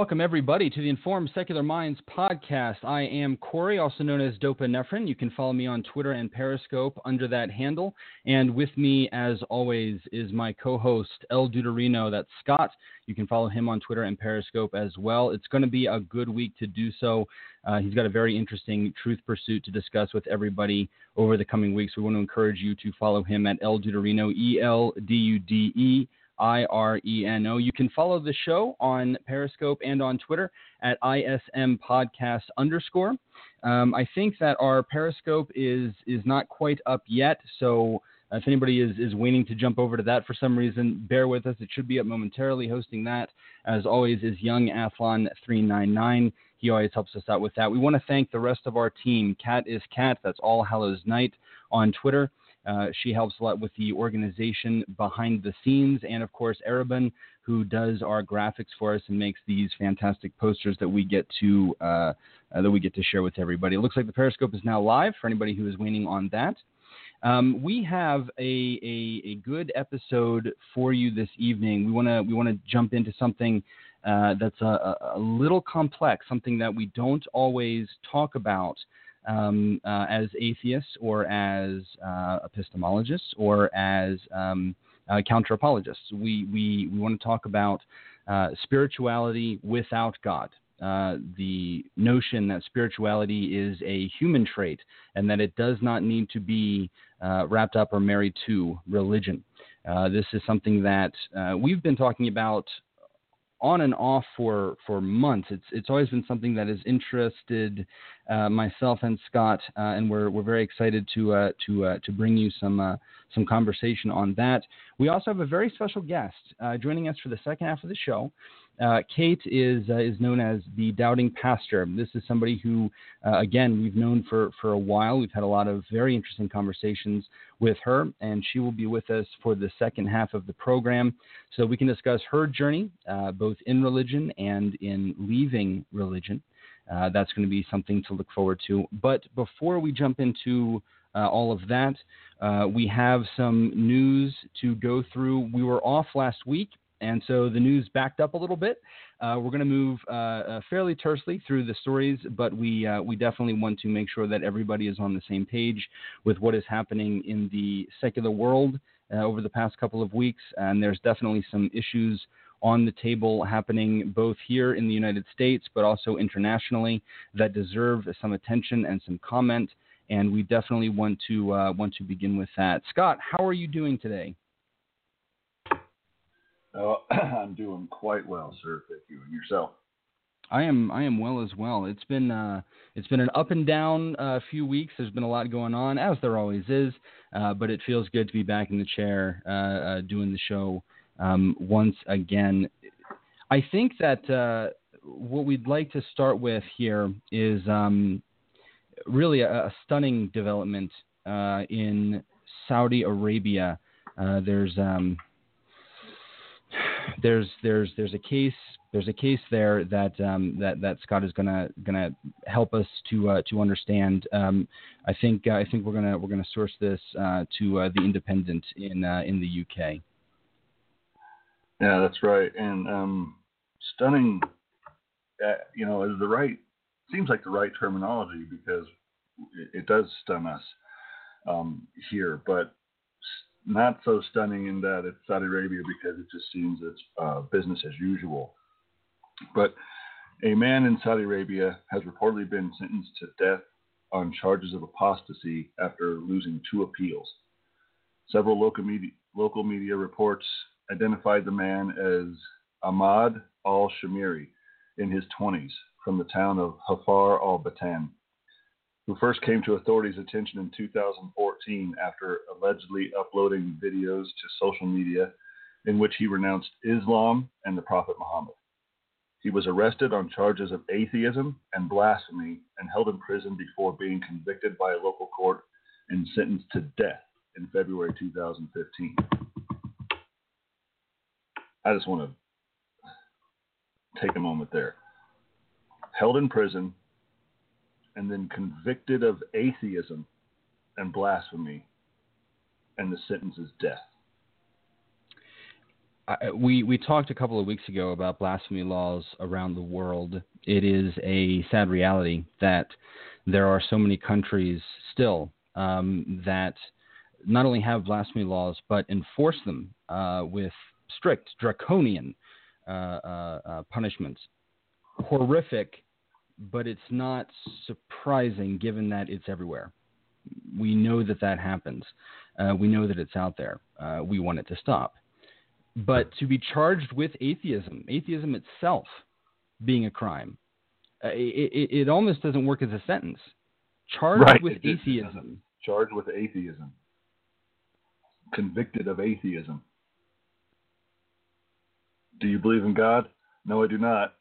Welcome, everybody, to the Informed Secular Minds podcast. I am Cory, also known as Dopinephrine. You can follow me on Twitter and Periscope under that handle. And with me, as always, is my co host, El Dudeireno. That's Scott. You can follow him on Twitter and Periscope as well. It's going to be a good week to do so. Uh, he's got a very interesting truth pursuit to discuss with everybody over the coming weeks. We want to encourage you to follow him at El Dudeireno, E L D U D E I R E N O. You can follow the show on Periscope and on Twitter at ISM Podcast underscore. Um, I think that our Periscope is is not quite up yet, so if anybody is, is waiting to jump over to that for some reason, bear with us. It should be up momentarily. Hosting that, as always, is Young Athlon399. He always helps us out with that. We want to thank the rest of our team. Cat is Cat. That's All Hallows Night on Twitter. Uh, she helps a lot with the organization behind the scenes, and of course, Arabin, who does our graphics for us and makes these fantastic posters that we get to uh, uh, that we get to share with everybody. It looks like the Periscope is now live for anybody who is waiting on that. Um, we have a, a, a, good episode for you this evening. We want to we want to jump into something uh, that's a, a, little complex, something that we don't always talk about um, uh, as atheists or as uh, epistemologists or as um, uh, counter apologists. We, we, we want to talk about uh, spirituality without God. Uh, the notion that spirituality is a human trait and that it does not need to be uh, wrapped up or married to religion. this is something that we've been talking about on and off for for months. It's it's always been something that has interested uh, myself and Scott, uh, and we're we're very excited to uh, to uh, to bring you some uh, some conversation on that. We also have a very special guest uh, joining us for the second half of the show. Uh, Kate is uh, is known as the Doubting Pastor. This is somebody who, uh, again, we've known for for a while. We've had a lot of very interesting conversations with her, and she will be with us for the second half of the program, so we can discuss her journey, uh, both in religion and in leaving religion. Uh, that's going to be something to look forward to. But before we jump into uh, all of that. Uh, we have some news to go through. We were off last week and so the news backed up a little bit. Uh, we're going to move uh, uh, fairly tersely through the stories, but we uh, we definitely want to make sure that everybody is on the same page with what is happening in the secular world uh, over the past couple of weeks. And there's definitely some issues on the table happening both here in the United States, but also internationally that deserve some attention and some comment. And we definitely want to uh, want to begin with that. Scott, how are you doing today? Oh, I'm doing quite well, sir. Thank you. And yourself? I am. I am well as well. It's been uh, it's been an up and down uh, few weeks. There's been a lot going on, as there always is. Uh, but it feels good to be back in the chair uh, uh, doing the show um, once again. I think that uh, what we'd like to start with here is um, really a, a, stunning development in Saudi Arabia. there's um, there's there's there's a case there's a case there that um, that that Scott is gonna gonna help us to uh, to understand. Um, I think uh, I think we're gonna we're gonna source this uh, to uh, the Independent in uh, in the UK. Yeah, that's right, and um, stunning. Uh, you know, is the right seems like the right terminology because it, it does stun us um, here, but not so stunning in that it's Saudi Arabia because it just seems it's uh, business as usual. But a man in Saudi Arabia has reportedly been sentenced to death on charges of apostasy after losing two appeals. Several local media, local media reports identified the man as Ahmad al Shamiri in his 20s from the town of Hafar al Batin who first came to authorities' attention in 2014 after allegedly uploading videos to social media in which he renounced Islam and the Prophet Muhammad. He was arrested on charges of atheism and blasphemy and held in prison before being convicted by a local court and sentenced to death in February 2015. I just want to take a moment there. Held in prison and then convicted of atheism and blasphemy, and the sentence is death. I, we we talked a couple of weeks ago about blasphemy laws around the world. It is a sad reality that there are so many countries still um, that not only have blasphemy laws but enforce them uh, with strict draconian uh, uh, uh punishments. Horrific, but it's not surprising given that it's everywhere. We know that that happens. Uh, we know that it's out there. Uh, we want it to stop. But to be charged with atheism, atheism itself being a crime, uh, it, it, it, almost doesn't work as a sentence. Charged right. with atheism. Charged with atheism. Convicted of atheism. Do you believe in God? No, I do not.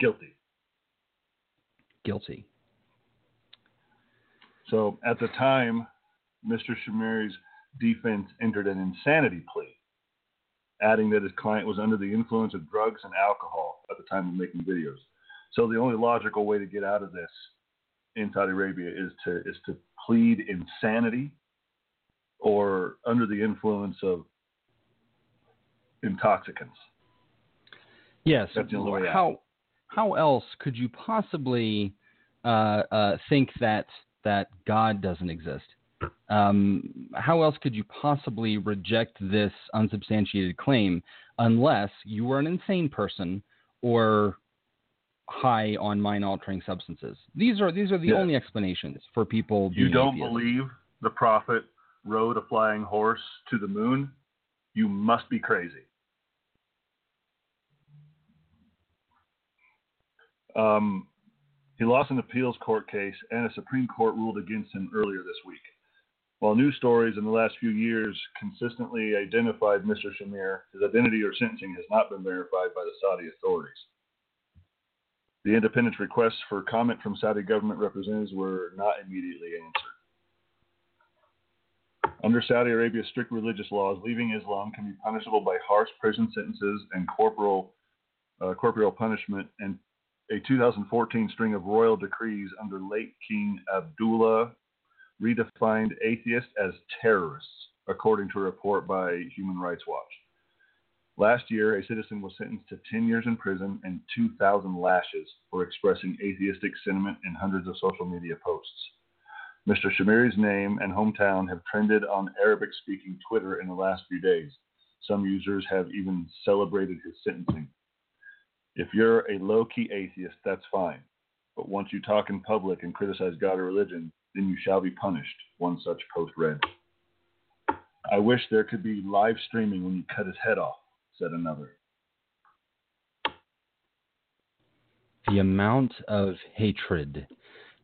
Guilty. Guilty. So at the time, Mr. Shamiri's defense entered an insanity plea, adding that his client was under the influence of drugs and alcohol at the time of making videos. So the only logical way to get out of this in Saudi Arabia is to is to plead insanity or under the influence of intoxicants. Yes. That's the only way how out. How else could you possibly uh, uh, think that that God doesn't exist? Um, how else could you possibly reject this unsubstantiated claim unless you were an insane person or high on mind-altering substances? These are these are the only explanations for people. You don't atheist. believe the prophet rode a flying horse to the moon? You must be crazy. Um, he lost an appeals court case, and a Supreme Court ruled against him earlier this week. While news stories in the last few years consistently identified Mr. Shamir, his identity or sentencing has not been verified by the Saudi authorities. The independent requests for comment from Saudi government representatives were not immediately answered. Under Saudi Arabia's strict religious laws, leaving Islam can be punishable by harsh prison sentences and corporal, uh, corporeal punishment, and a 2014 string of royal decrees under late King Abdullah redefined atheists as terrorists, according to a report by Human Rights Watch. Last year, a citizen was sentenced to 10 years in prison and 2,000 lashes for expressing atheistic sentiment in hundreds of social media posts. Mr. Shamiri's name and hometown have trended on Arabic speaking Twitter in the last few days. Some users have even celebrated his sentencing. If you're a low key atheist, that's fine. But once you talk in public and criticize God or religion, then you shall be punished, one such post read. I wish there could be live streaming when you cut his head off, said another. The amount of hatred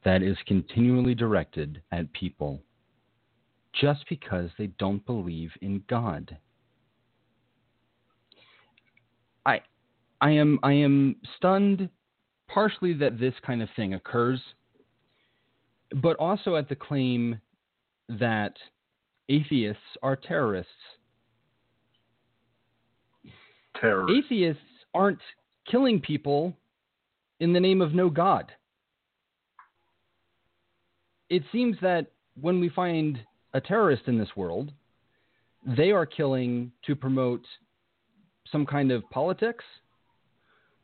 that is continually directed at people just because they don't believe in God. I I am I am stunned partially that this kind of thing occurs but also at the claim that atheists are terrorists. Terrorists. Atheists aren't killing people in the name of no God. It seems that when we find a terrorist in this world, they are killing to promote some kind of politics,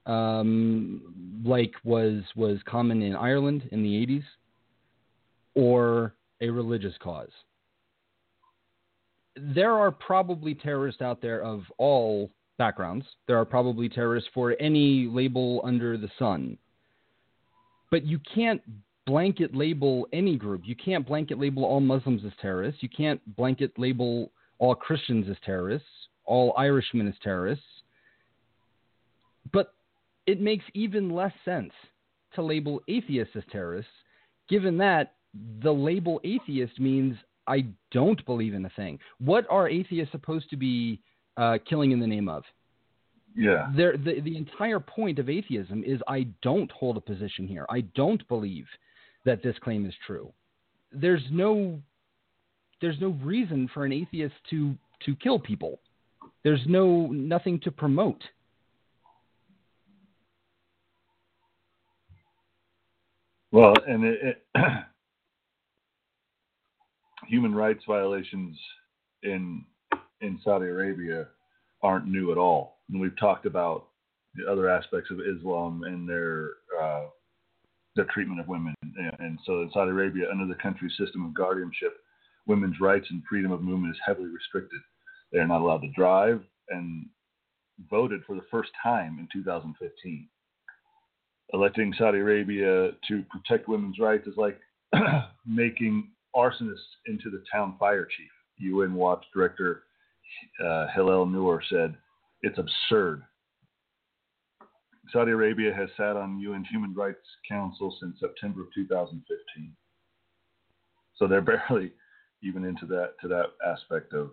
um, like was was common in Ireland in the 80s or a religious cause. There are probably terrorists out there of all backgrounds. There are probably terrorists for any label under the sun. But you can't blanket label any group. You can't blanket label all Muslims as terrorists. You can't blanket label all Christians as terrorists, all Irishmen as terrorists. But it makes even less sense to label atheists as terrorists, given that the label atheist means I don't believe in a thing. What are atheists supposed to be uh, killing in the name of? Yeah. The, the entire point of atheism is I don't hold a position here. I don't believe that this claim is true. There's no, there's no reason for an atheist to to kill people. There's no nothing to promote. Well, and it, it human rights violations in in Saudi Arabia aren't new at all. And we've talked about the other aspects of Islam and their uh, their treatment of women. And, and so in Saudi Arabia, under the country's system of guardianship, women's rights and freedom of movement is heavily restricted. They are not allowed to drive and voted for the first time in 2015. Electing Saudi Arabia to protect women's rights is like making arsonists into the town fire chief. UN Watch Director uh, Hillel Neuer said, It's absurd. Saudi Arabia has sat on UN Human Rights Council since September of 2015. So they're barely even into that to that aspect of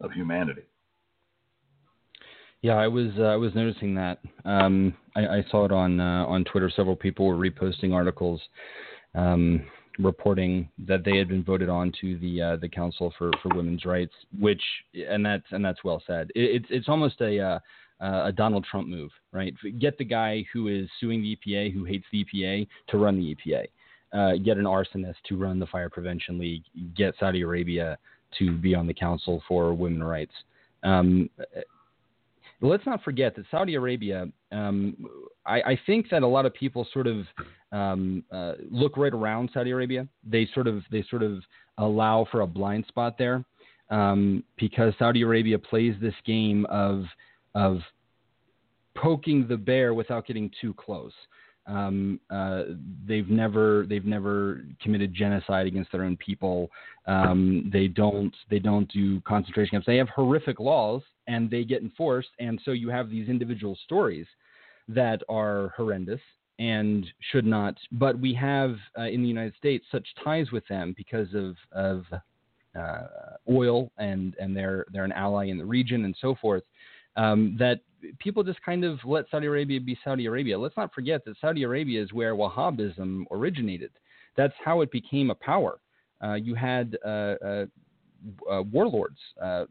of humanity. Yeah, I was uh, I was noticing that. Um, I, I, saw it on uh, on Twitter. Several people were reposting articles um, reporting that they had been voted on to the uh, the Council for, for Women's Rights, which and that's and that's well said. It, it's it's almost a uh, a Donald Trump move, right? Get the guy who is suing the EPA, who hates the EPA, to run the EPA. Uh, get an arsonist to run the Fire Prevention League. Get Saudi Arabia to be on the Council for Women's Rights. Um, let's not forget that Saudi Arabia, um, I, I, think that a lot of people sort of um, uh, look right around Saudi Arabia. They sort of they sort of allow for a blind spot there um, because Saudi Arabia plays this game of of poking the bear without getting too close. Um, uh, they've never they've never committed genocide against their own people. Um, they don't they don't do concentration camps. They have horrific laws and they get enforced, and so you have these individual stories that are horrendous and should not. But we have uh, in the United States such ties with them because of of uh, oil and and they're they're an ally in the region and so forth. Um, that people just kind of let Saudi Arabia be Saudi Arabia. Let's not forget that Saudi Arabia is where Wahhabism originated. That's how it became a power. Uh, you had uh, uh, uh warlords, uh,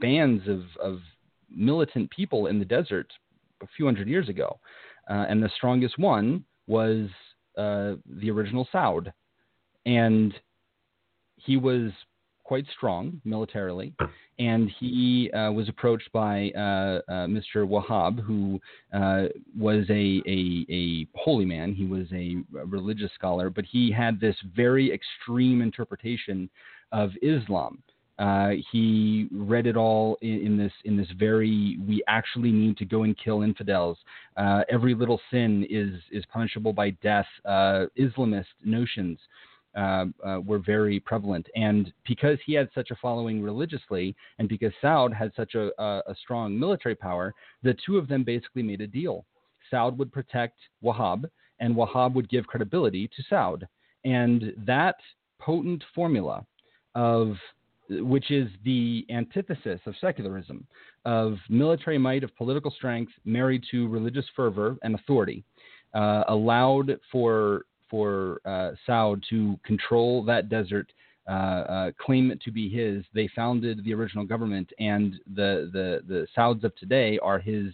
bands of, of, militant people in the desert a few hundred years ago, uh, and the strongest one was the original Saud, and he was quite strong militarily, and he uh, was approached by uh, uh, Mr. Wahhab, who uh, was a, a, a, holy man. He was a, religious scholar, but he had this very extreme interpretation of Islam. Uh, he read it all in, in, this in this very we actually need to go and kill infidels. Uh, every little sin is is punishable by death. Islamist notions uh, uh, were very prevalent. And because he had such a following religiously, and because Saud had such a, a, a strong military power, the two of them basically made a deal. Saud would protect Wahhab, and Wahhab would give credibility to Saud. And that potent formula of which is the antithesis of secularism, of military might, of political strength, married to religious fervor and authority, uh, allowed for for uh, Saud to control that desert, uh, uh, claim it to be his. They founded the original government, and the the the Sauds of today are his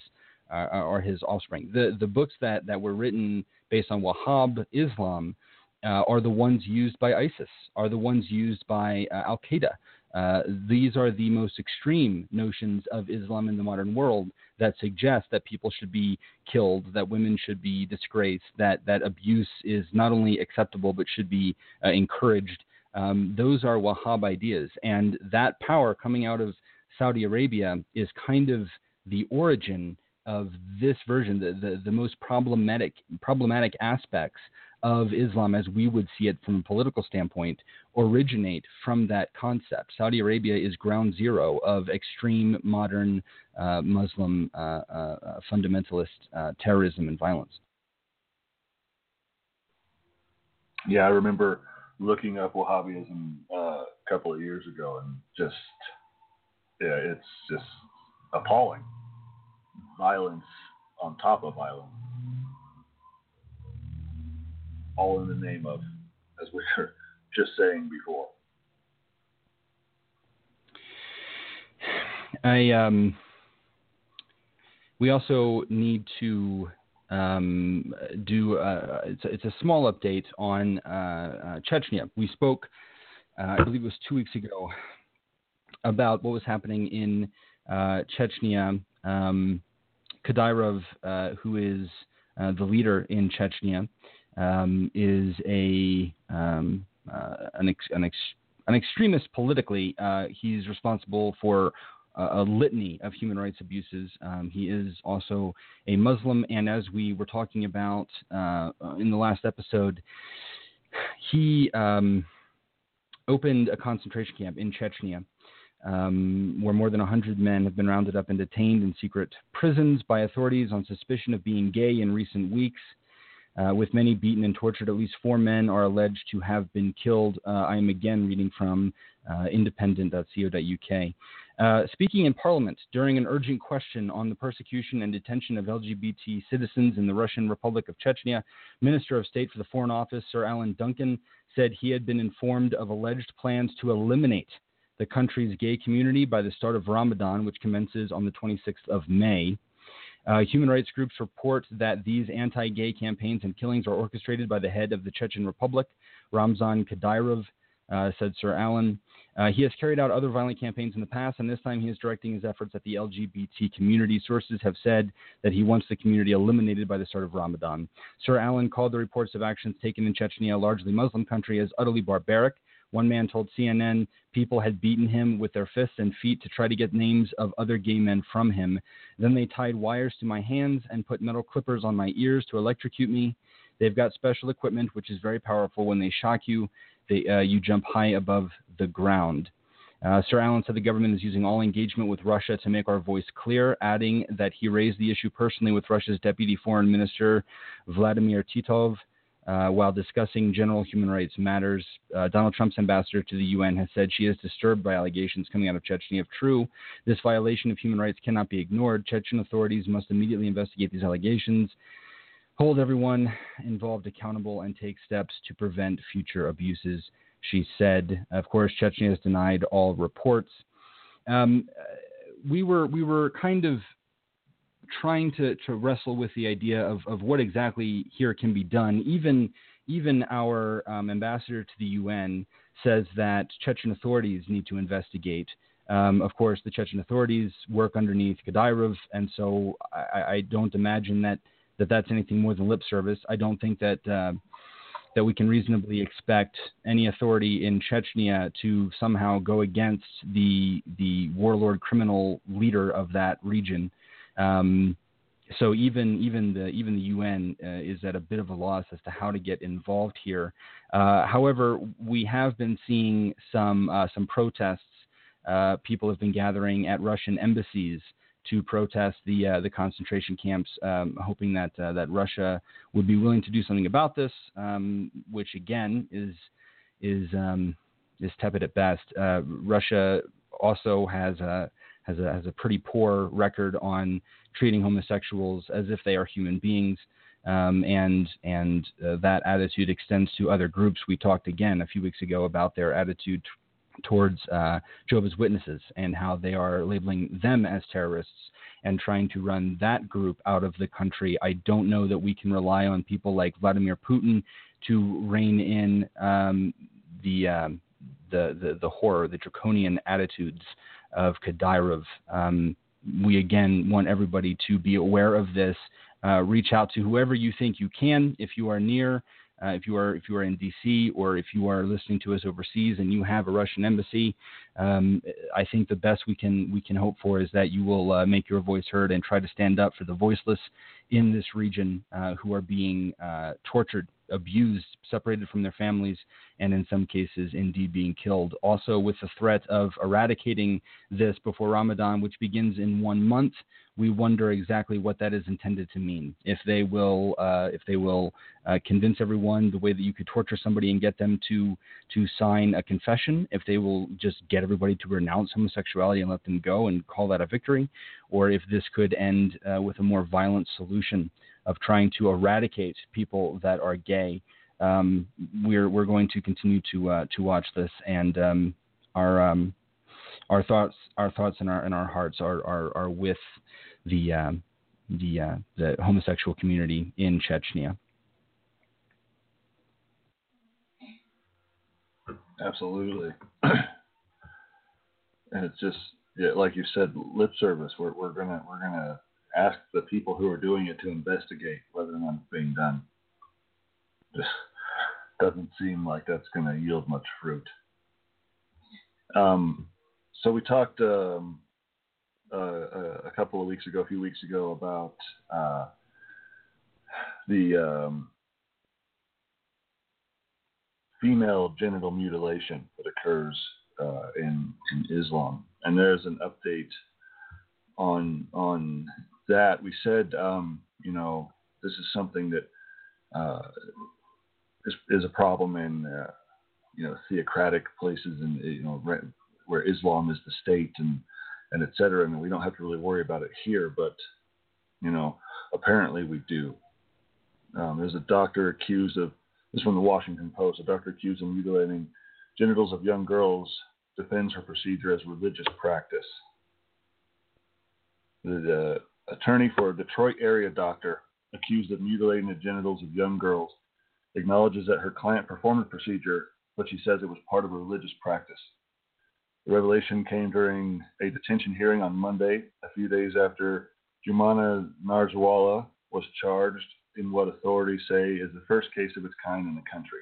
uh, are his offspring. The the books that that were written based on Wahhab Islam uh, are the ones used by ISIS, are the ones used by uh, Al Qaeda. Uh, these are the most extreme notions of Islam in the modern world that suggest that people should be killed, that women should be disgraced, that, that abuse is not only acceptable but should be uh, encouraged. Um, those are Wahhab ideas. And that power coming out of Saudi Arabia is kind of the origin of this version, the, the, the most problematic problematic aspects of Islam as we would see it from a political standpoint originate from that concept. Saudi Arabia is ground zero of extreme modern uh, Muslim uh, uh, fundamentalist uh, terrorism and violence. Yeah, I remember looking up Wahhabism uh, a couple of years ago and just, yeah, it's just appalling. Violence on top of violence all in the name of, as we were just saying before. I um, we also need to um, do uh, it's, a, it's a small update on uh, uh, Chechnya. We spoke, uh, I believe it was two weeks ago, about what was happening in uh, Chechnya. Um, Kadyrov, uh, who is the leader in Chechnya, um, is a um, uh, an, ex- an, ex- an, extremist politically. Uh, he's responsible for a litany of human rights abuses. Um, he is also a Muslim, and as we were talking about uh, in the last episode, he um, opened a concentration camp in Chechnya. Um, where more than 100 men have been rounded up and detained in secret prisons by authorities on suspicion of being gay in recent weeks. Uh, with many beaten and tortured, at least four men are alleged to have been killed. Uh, I am again reading from uh, independent.co.uk. Uh, speaking in Parliament during an urgent question on the persecution and detention of LGBT citizens in the Russian Republic of Chechnya, Minister of State for the Foreign Office Sir Alan Duncan said he had been informed of alleged plans to eliminate the country's gay community by the start of Ramadan, which commences on the 26th of May. Uh, human rights groups report that these anti gay campaigns and killings are orchestrated by the head of the Chechen Republic, Ramzan Kadyrov, uh, said Sir Alan. Uh, he has carried out other violent campaigns in the past, and this time he is directing his efforts at the LGBT community. Sources have said that he wants the community eliminated by the start of Ramadan. Sir Alan called the reports of actions taken in Chechnya, a largely Muslim country, as utterly barbaric. One man told CNN people had beaten him with their fists and feet to try to get names of other gay men from him. Then they tied wires to my hands and put metal clippers on my ears to electrocute me. They've got special equipment which is very powerful. When they shock you, they, uh, you jump high above the ground. Uh, Sir Alan said the government is using all engagement with Russia to make our voice clear, adding that he raised the issue personally with Russia's Deputy Foreign Minister Vladimir Titov. Uh, while discussing general human rights matters, uh, Donald Trump's ambassador to the UN has said she is disturbed by allegations coming out of Chechnya. If true, this violation of human rights cannot be ignored. Chechen authorities must immediately investigate these allegations hold everyone involved accountable and take steps to prevent future abuses, she said. Of course, Chechnya has denied all reports. Um, we were we were kind of trying to, to wrestle with the idea of, of what exactly here can be done. Even even our um, ambassador to the UN says that Chechen authorities need to investigate. Um, of course, the Chechen authorities work underneath Kadyrov, and so I, I don't imagine that that that's anything more than lip service. I don't think that uh, that we can reasonably expect any authority in Chechnya to somehow go against the the warlord criminal leader of that region. Um, so even even the even the UN uh, is at a bit of a loss as to how to get involved here. Uh, however, we have been seeing some uh, some protests. Uh, people have been gathering at Russian embassies to protest the uh, the concentration camps, um, hoping that uh, that Russia would be willing to do something about this, um, which again is is um, is tepid at best. Russia also has has a has a pretty poor record on treating homosexuals as if they are human beings. Um, and and uh, that attitude extends to other groups. We talked again a few weeks ago about their attitude towards uh, Jehovah's Witnesses and how they are labeling them as terrorists and trying to run that group out of the country. I don't know that we can rely on people like Vladimir Putin to rein in um, the, um, the, the, the horror, the draconian attitudes of Kadyrov. Um, we again want everybody to be aware of this. Uh, reach out to whoever you think you can if you are near. Uh, if you are if you are in DC or if you are listening to us overseas and you have a Russian embassy, um, I think the best we can we can hope for is that you will uh, make your voice heard and try to stand up for the voiceless in this region uh, who are being uh, tortured, abused, separated from their families, and in some cases indeed being killed. Also, with the threat of eradicating this before Ramadan, which begins in one month we wonder exactly what that is intended to mean. If they will, uh, if they will uh, convince everyone the way that you could torture somebody and get them to to sign a confession, if they will just get everybody to renounce homosexuality and let them go and call that a victory, or if this could end uh, with a more violent solution of trying to eradicate people that are gay. Um, we're we're going to continue to uh, to watch this and um, our um, our thoughts our thoughts and our and our hearts are are, are with the um, the uh, the homosexual community in Chechnya. Absolutely, and it's just yeah, like you said, lip service. We're we're gonna we're gonna ask the people who are doing it to investigate whether or not it's being done. Just doesn't seem like that's going to yield much fruit. Um, so we talked um, uh, a couple of weeks ago, a few weeks ago, about uh, the um, female genital mutilation that occurs uh, in, in Islam, and there's an update on on that. We said, um, you know, this is something that uh, is, is, a problem in uh, you know theocratic places and you know where Islam is the state and and et cetera, and we don't have to really worry about it here, but you know, apparently we do. Um, there's a doctor accused of this is from the Washington Post. A doctor accused of mutilating genitals of young girls defends her procedure as religious practice. The uh, attorney for a Detroit area doctor accused of mutilating the genitals of young girls acknowledges that her client performed the procedure, but she says it was part of a religious practice. The revelation came during a detention hearing on Monday, a few days after Jumana Nagarwala was charged in what authorities say is the first case of its kind in the country.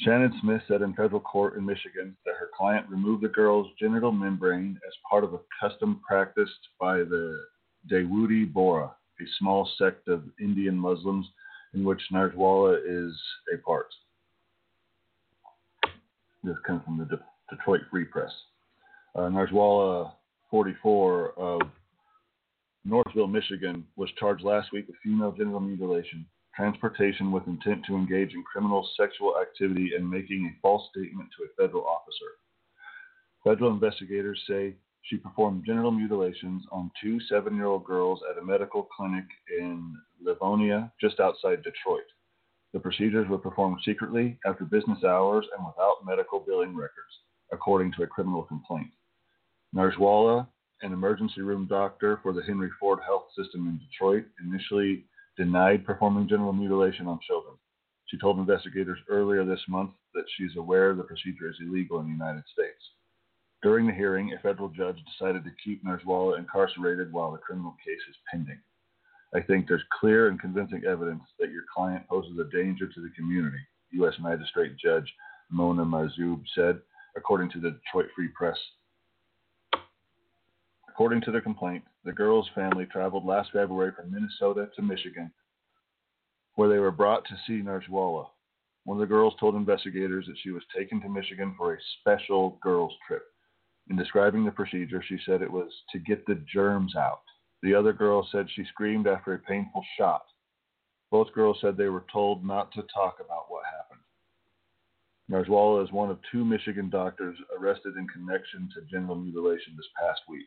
Shannon Smith said in federal court in Michigan that her client removed the girl's genital membrane as part of a custom practiced by the Dawoodi Bohra, a small sect of Indian Muslims in which Nagarwala is a part. This comes from the De- Detroit Free Press. Uh, Nagarwala, 44, of Northville, Michigan, was charged last week with female genital mutilation, transportation with intent to engage in criminal sexual activity, and making a false statement to a federal officer. Federal investigators say she performed genital mutilations on two seven year old girls at a medical clinic in Livonia, just outside Detroit. The procedures were performed secretly, after business hours, and without medical billing records, according to a criminal complaint. Nagarwala an emergency room doctor for the Henry Ford Health System in Detroit, initially denied performing genital mutilation on children. She told investigators earlier this month that she's aware the procedure is illegal in the United States. During the hearing, a federal judge decided to keep Nagarwala incarcerated while the criminal case is pending. I think there's clear and convincing evidence that your client poses a danger to the community, U.S. Magistrate Judge Mona Majzoub said, according to the Detroit Free Press According to the complaint, the girl's family traveled last February from Minnesota to Michigan, where they were brought to see Nagarwala. One of the girls told investigators that she was taken to Michigan for a special girls' trip. In describing the procedure, she said it was to get the germs out. The other girl said she screamed after a painful shot. Both girls said they were told not to talk about what happened. Nagarwala is one of two Michigan doctors arrested in connection to genital mutilation this past week.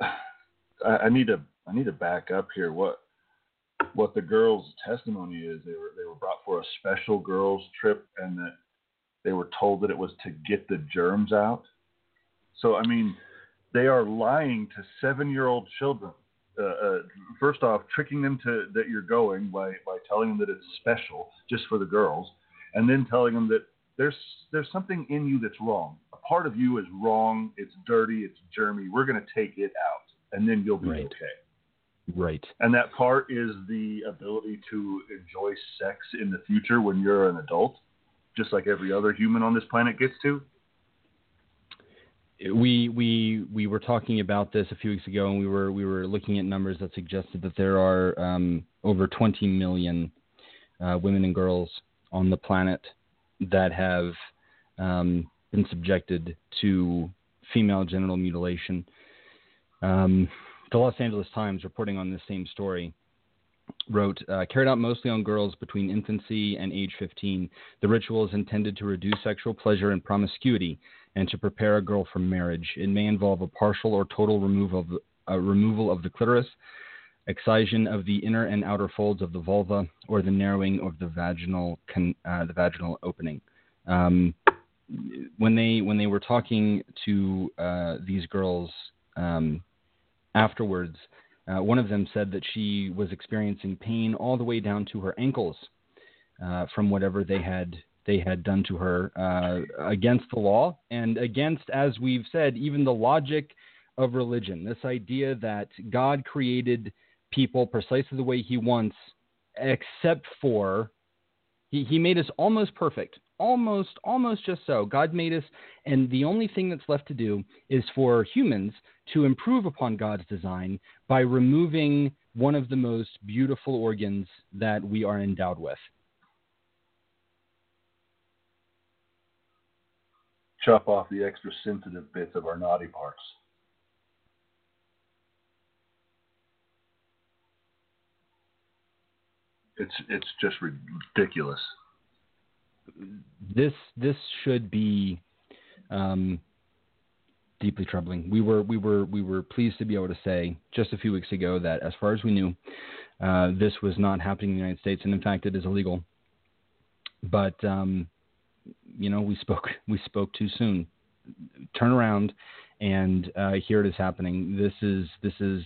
I, I need to I need to back up here. What what the girls' testimony is? They were they were brought for a special girls' trip, and that they were told that it was to get the germs out. So I mean, they are lying to seven-year-old children. Uh, uh, first off, tricking them to that you're going by by telling them that it's special just for the girls, and then telling them that there's there's something in you that's wrong. A part of you is wrong. It's dirty. It's germy. We're going to take it out and then you'll be right. okay. Right. And that part is the ability to enjoy sex in the future when you're an adult, just like every other human on this planet gets to. We we we were talking about this a few weeks ago, and we were we were looking at numbers that suggested that there are um, over 20 million uh, women and girls on the planet that have um, been subjected to female genital mutilation. Um, the Los Angeles Times, reporting on this same story, wrote uh, Carried out mostly on girls between infancy and age 15, the ritual is intended to reduce sexual pleasure and promiscuity and to prepare a girl for marriage. It may involve a partial or total removal of the, uh, removal of the clitoris, excision of the inner and outer folds of the vulva, or the narrowing of the vaginal con- uh, the vaginal opening. Um, when they when they were talking to uh, these girls um, afterwards, uh, one of them said that she was experiencing pain all the way down to her ankles uh, from whatever they had they had done to her uh, against the law and against, as we've said, even the logic of religion. This idea that God created people precisely the way He wants, except for He, he made us almost perfect, almost, almost just so. God made us, and the only thing that's left to do is for humans to improve upon God's design by removing one of the most beautiful organs that we are endowed with. Chop off the extra sensitive bits of our naughty parts. It's it's just ridiculous this this should be um, deeply troubling. We were we were we were pleased to be able to say just a few weeks ago that as far as we knew, uh, this was not happening in the United States, and in fact, it is illegal. But um, you know, we spoke we spoke too soon. Turn around, and uh, here it is happening. This is this is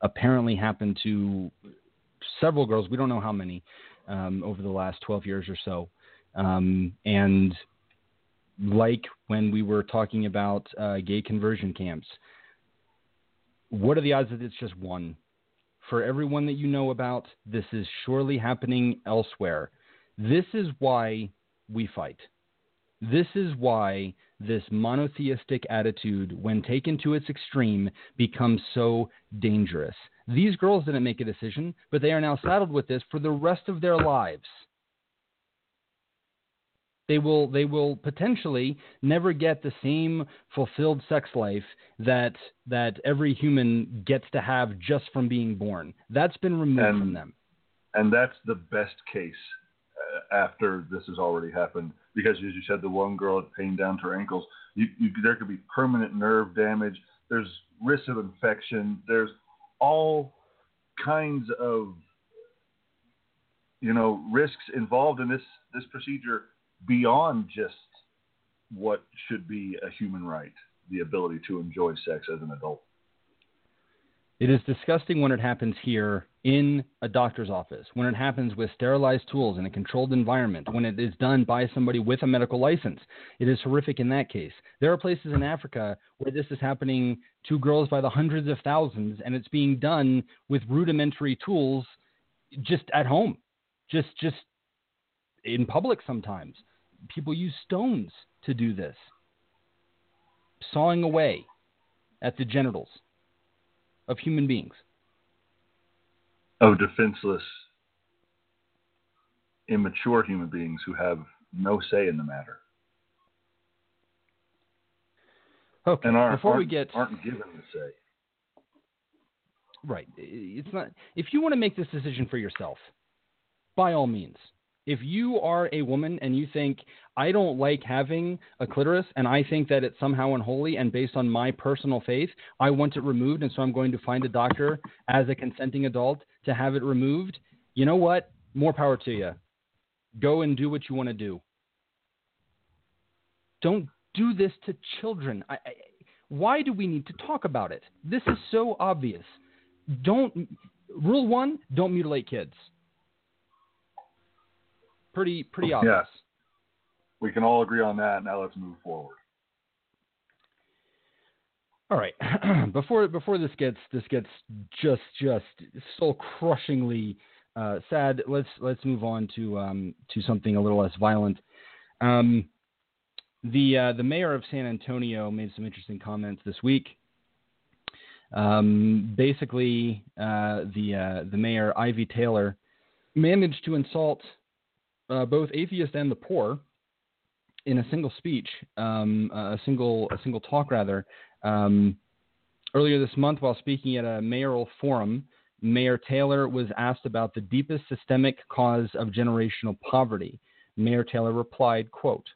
apparently happened to several girls. We don't know how many um, over the last 12 years or so. Um, and like when we were talking about uh, gay conversion camps, what are the odds that it's just one? For everyone that you know about, this is surely happening elsewhere. This is why we fight. This is why this monotheistic attitude, when taken to its extreme, becomes so dangerous. These girls didn't make a decision, but they are now saddled with this for the rest of their lives they will they will potentially never get the same fulfilled sex life that that every human gets to have just from being born. That's been removed and, from them. And that's the best case uh, after this has already happened because as you said the one girl had pain down to her ankles. You, you, there could be permanent nerve damage. There's risk of infection. There's all kinds of you know risks involved in this this procedure beyond just what should be a human right the ability to enjoy sex as an adult. It is disgusting when it happens here in a doctor's office, when it happens with sterilized tools in a controlled environment, when it is done by somebody with a medical license. It is horrific in that case. There are places in Africa where this is happening to girls by the hundreds of thousands, and it's being done with rudimentary tools just at home, just just in public sometimes. People use stones to do this, sawing away at the genitals of human beings. Of defenseless, immature human beings who have no say in the matter. Okay. And are, Before we get aren't given the say. Right. It's not. If you want to make this decision for yourself, by all means, if you are a woman and you think I don't like having a clitoris and I think that it's somehow unholy and based on my personal faith, I want it removed and so I'm going to find a doctor as a consenting adult to have it removed, you know what? More power to you. Go and do what you want to do. Don't do this to children. I, I, why do we need to talk about it? This is so obvious. Don't rule 1, don't mutilate kids. Pretty pretty obvious. Yes. We can all agree on that. Now let's move forward. All right. before before this gets this gets just just so crushingly uh, sad, let's let's move on to um, to something a little less violent. Um, the uh, the mayor of San Antonio made some interesting comments this week. Um, basically, uh, the uh, the mayor Ivy Taylor managed to insult uh, both atheist and the poor in a single speech, um, a single a single talk rather. Um, earlier this month, while speaking at a mayoral forum, Mayor Taylor was asked about the deepest systemic cause of generational poverty. Mayor Taylor replied, quote,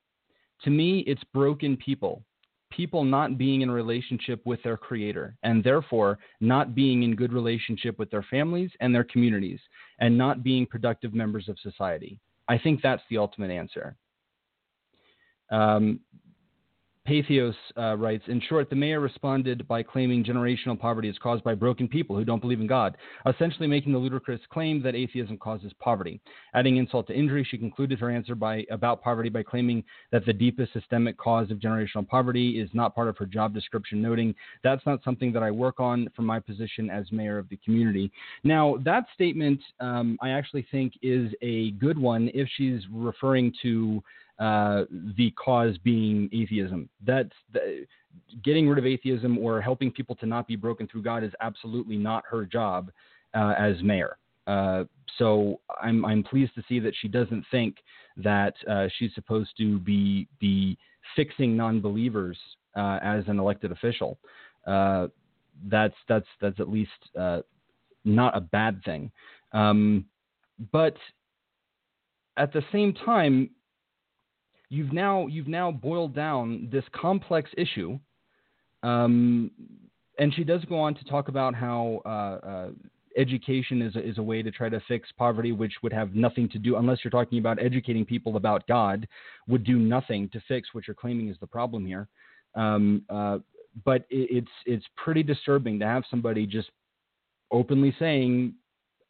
To me, it's broken people, people not being in relationship with their creator, and therefore not being in good relationship with their families and their communities, and not being productive members of society. I think that's the ultimate answer. Um, Patheos uh, writes, in short, the mayor responded by claiming generational poverty is caused by broken people who don't believe in God, essentially making the ludicrous claim that atheism causes poverty. Adding insult to injury, she concluded her answer by about poverty by claiming that the deepest systemic cause of generational poverty is not part of her job description, noting that's not something that I work on from my position as mayor of the community. Now, that statement um, I actually think is a good one if she's referring to uh, the cause being atheism. That's the, getting rid of atheism or helping people to not be broken through God is absolutely not her job uh, as mayor. Uh, so I'm I'm pleased to see that she doesn't think that uh, she's supposed to be be fixing non-believers uh, as an elected official. That's that's that's at least not a bad thing. Um, but at the same time, you've now you've now boiled down this complex issue. Um, and she does go on to talk about how uh, uh, education is a, is a way to try to fix poverty, which would have nothing to do, unless you're talking about educating people about God, would do nothing to fix what you're claiming is the problem here. Um, uh, but it, it's it's pretty disturbing to have somebody just openly saying,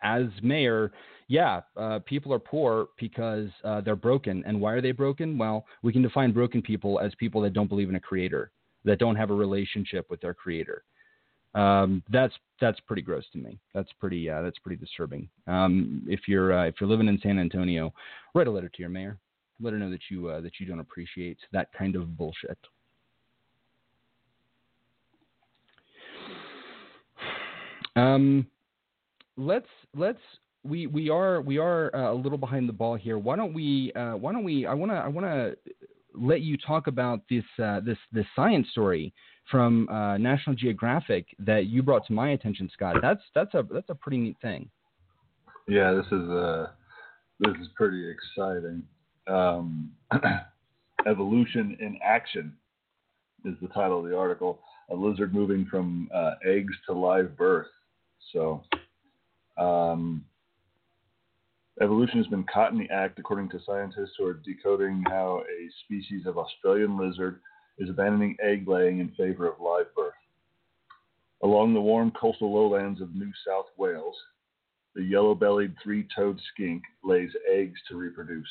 as mayor, yeah, uh, people are poor because uh, they're broken. And why are they broken? Well, we can define broken people as people that don't believe in a creator, that don't have a relationship with their creator. Um, that's that's pretty gross to me. That's pretty uh, that's pretty disturbing. Um, if you're uh, if you're living in San Antonio, write a letter to your mayor. Let her know that you uh, that you don't appreciate that kind of bullshit. Um, let's let's we we are we are uh, a little behind the ball here. Why don't we uh, why don't we I want to I want to let you talk about this uh, this this science story from uh, National Geographic that you brought to my attention, Scott. That's that's a that's a pretty neat thing. Yeah, this is uh this is pretty exciting. Um, Evolution in action is the title of the article. A lizard moving from uh, eggs to live birth. So um, Evolution has been caught in the act, according to scientists who are decoding how a species of Australian lizard is abandoning egg laying in favor of live birth. Along the warm coastal lowlands of New South Wales, the yellow bellied three toed skink lays eggs to reproduce.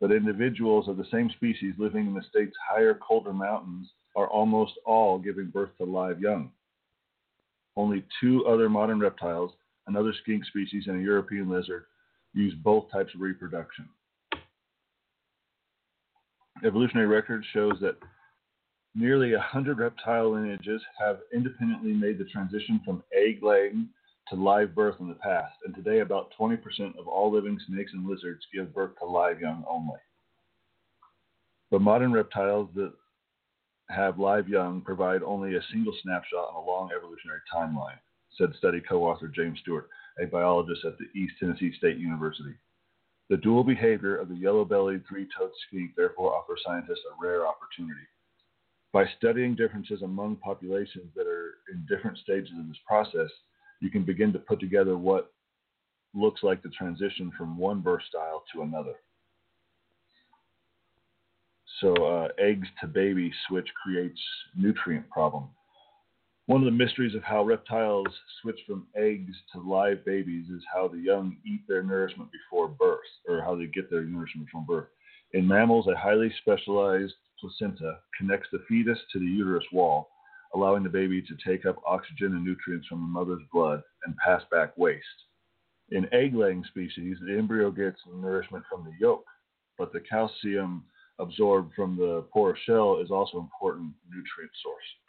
But individuals of the same species living in the state's higher, colder mountains are almost all giving birth to live young. Only two other modern reptiles, another skink species and a European lizard, use both types of reproduction. Evolutionary record shows that nearly 100 reptile lineages have independently made the transition from egg laying to live birth in the past, and today about 20% of all living snakes and lizards give birth to live young only. But modern reptiles that have live young provide only a single snapshot on a long evolutionary timeline, said study co author James Stewart a biologist at the East Tennessee State University. The dual behavior of the yellow bellied three toed skink therefore offers scientists a rare opportunity. By studying differences among populations that are in different stages of this process, you can begin to put together what looks like the transition from one birth style to another. So, uh, eggs to baby switch creates nutrient problem one of the mysteries of how reptiles switch from eggs to live babies is how the young eat their nourishment before birth, or how they get their nourishment from birth. In mammals, a highly specialized placenta connects the fetus to the uterus wall, allowing the baby to take up oxygen and nutrients from the mother's blood and pass back waste. In egg laying species, the embryo gets nourishment from the yolk, but the calcium absorbed from the porous shell is also an important nutrient source.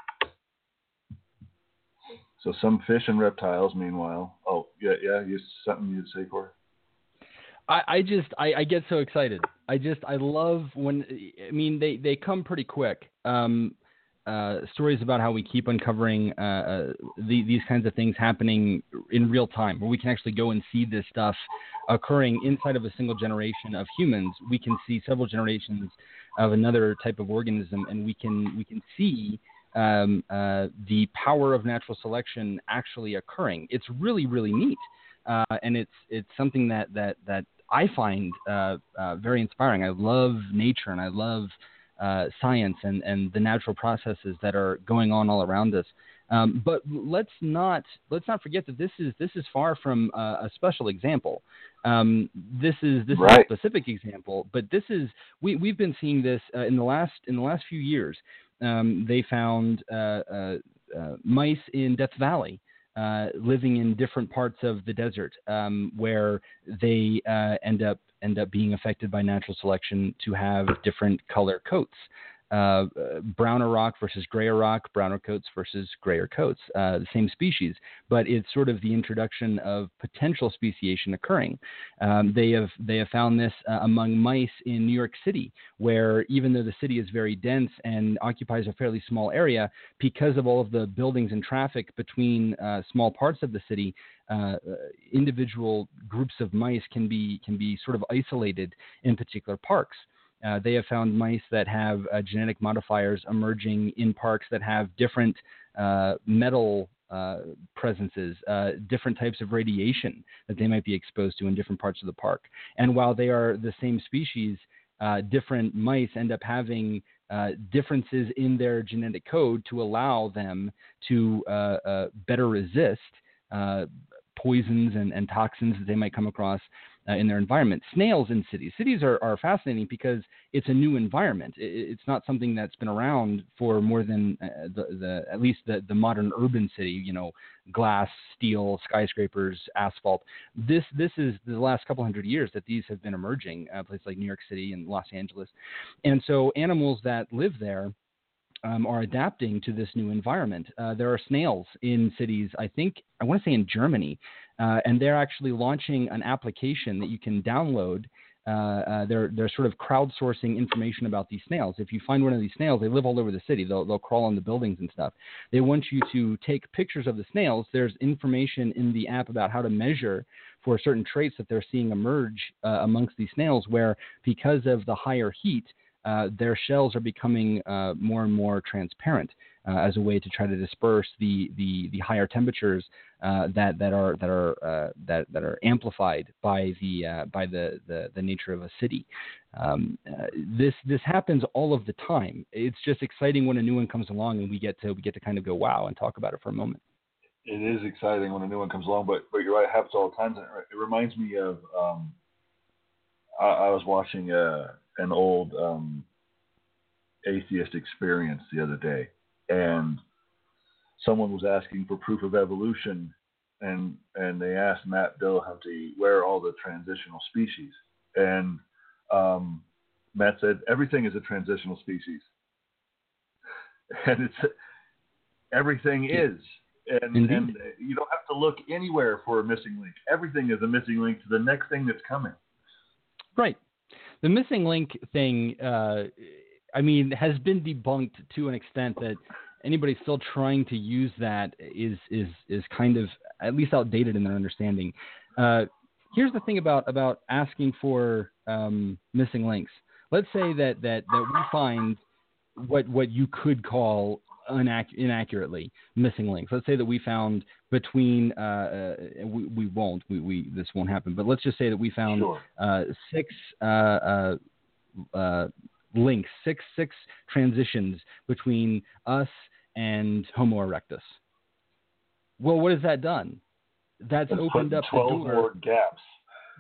So some fish and reptiles, meanwhile. Oh, yeah, yeah. You something you'd say, Cory? I, I just I, I get so excited. I just I love when I mean they they come pretty quick. Um, uh, stories about how we keep uncovering uh, uh, the, these kinds of things happening in real time, where we can actually go and see this stuff occurring inside of a single generation of humans. We can see several generations of another type of organism, and we can we can see um, uh, the power of natural selection actually occurring. It's really, really neat, uh, and it's it's something that that that I find uh, uh very inspiring. I love nature, and I love uh, science and, and the natural processes that are going on all around us. Um, but let's not let's not forget that this is this is far from uh, a special example. Um, this is this right. is a specific example, but this is we we've been seeing this uh, in the last in the last few years. Um, they found uh, uh, uh mice in Death Valley. Uh, living in different parts of the desert, um, where they end up end up being affected by natural selection to have different color coats uh, browner rock versus grayer rock, browner coats versus grayer coats, uh, the same species, but it's sort of the introduction of potential speciation occurring. Um, they have they have found this uh, among mice in New York City, where even though the city is very dense and occupies a fairly small area, because of all of the buildings and traffic between uh, small parts of the city, uh, individual groups of mice can be can be sort of isolated in particular parks. Uh, they have found mice that have uh, genetic modifiers emerging in parks that have different uh, metal uh, presences, uh, different types of radiation that they might be exposed to in different parts of the park. And while they are the same species, uh, different mice end up having differences in their genetic code to allow them to better resist poisons and, and, toxins that they might come across uh, in their environment. Snails in cities. Cities are, are fascinating because it's a new environment. It, it's not something that's been around for more than uh, the, the at least the, the modern urban city. You know, glass, steel, skyscrapers, asphalt. This this is the last couple hundred years that these have been emerging. Uh, places like New York City and Los Angeles, and so animals that live there um, are adapting to this new environment. Uh, there are snails in cities, I think, I want to say in Germany, uh, and they're actually launching an application that you can download. Uh, uh, they're they're sort of crowdsourcing information about these snails. If you find one of these snails, they live all over the city. They'll they'll crawl on the buildings and stuff. They want you to take pictures of the snails. There's information in the app about how to measure for certain traits that they're seeing emerge uh, amongst these snails, where because of the higher heat, uh, their shells are becoming uh, more and more transparent uh, as a way to try to disperse the the, the higher temperatures uh, that that are that are uh, that that are amplified by the by the, the, the nature of a city. Um, this this happens all of the time. It's just exciting when a new one comes along and we get to we get to kind of go wow and talk about it for a moment. It is exciting when a new one comes along, but but you're right, it happens all the time. It reminds me of um, I, I was watching an old um, atheist experience the other day, and someone was asking for proof of evolution, and and they asked Matt Dillahunty where are all the transitional species, and um, Matt said everything is a transitional species, and it's everything is. And, and, you don't have to look anywhere for a missing link. Everything is a missing link to the next thing that's coming. Right the missing link thing, uh, I mean, has been debunked to an extent that anybody still trying to use that is is is kind of at least outdated in their understanding. Uh, here's the thing about about asking for um, missing links. Let's say that that that we find what what you could call inac- inaccurately missing links. Let's say that we found between uh, uh, we, we won't we, we this won't happen, but let's just say that we found sure. uh, six uh, uh, uh, links, six six transitions between us and Homo erectus. Well, what has that done? That's opened up twelve the door. more gaps.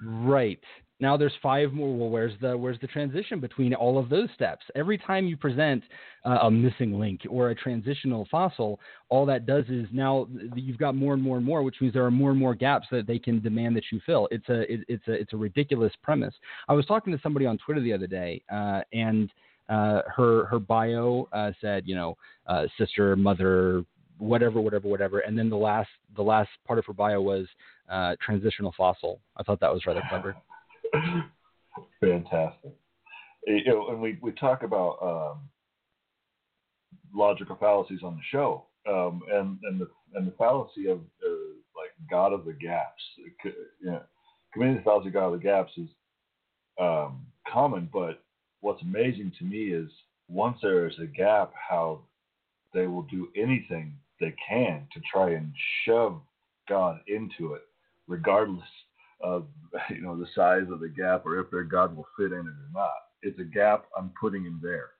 Right. Now there's five more. Well, where's the where's the transition between all of those steps? Every time you present uh, a missing link or a transitional fossil, all that does is now you've got more and more and more, which means there are more and more gaps that they can demand that you fill. It's a it, it's a it's a ridiculous premise. I was talking to somebody on Twitter the other day, uh, and uh, her her bio uh, said, you know, uh, sister, mother, whatever, whatever, whatever, and then the last the last part of her bio was uh, transitional fossil. I thought that was rather clever. Fantastic. You know, and we, we talk about um, logical fallacies on the show, um, and and the and the fallacy of uh, like God of the gaps. You know, the fallacy God of the gaps is um, common, but what's amazing to me is once there is a gap, how they will do anything they can to try and shove God into it, regardless of you know the size of the gap or if their God will fit in it or not. It's a gap I'm putting in there.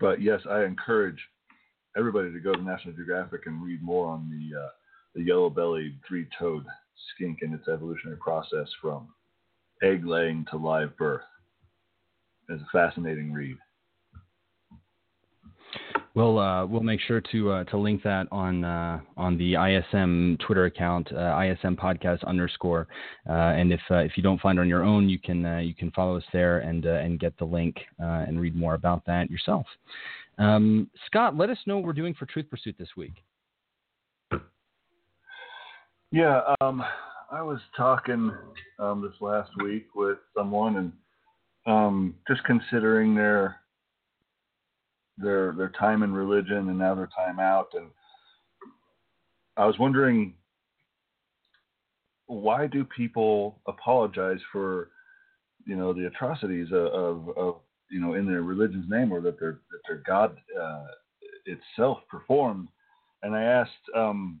But yes, I encourage everybody to go to National Geographic and read more on the uh, the yellow-bellied three-toed skink and its evolutionary process from egg laying to live birth. It's a fascinating read. We'll uh, we'll make sure to uh, to link that on uh, on the ISM Twitter account, uh, ISM podcast underscore. Uh, and if uh, if you don't find it on your own, you can you can follow us there and and get the link and read more about that yourself. Um, Scott, let us know what we're doing for Truth Pursuit this week. Yeah, um, I was talking um, this last week with someone and um, just considering their their their time in religion and now their time out. And I was wondering why do people apologize for you know the atrocities of, of, you know in their religion's name or that their that their God uh, itself performed? And I asked um,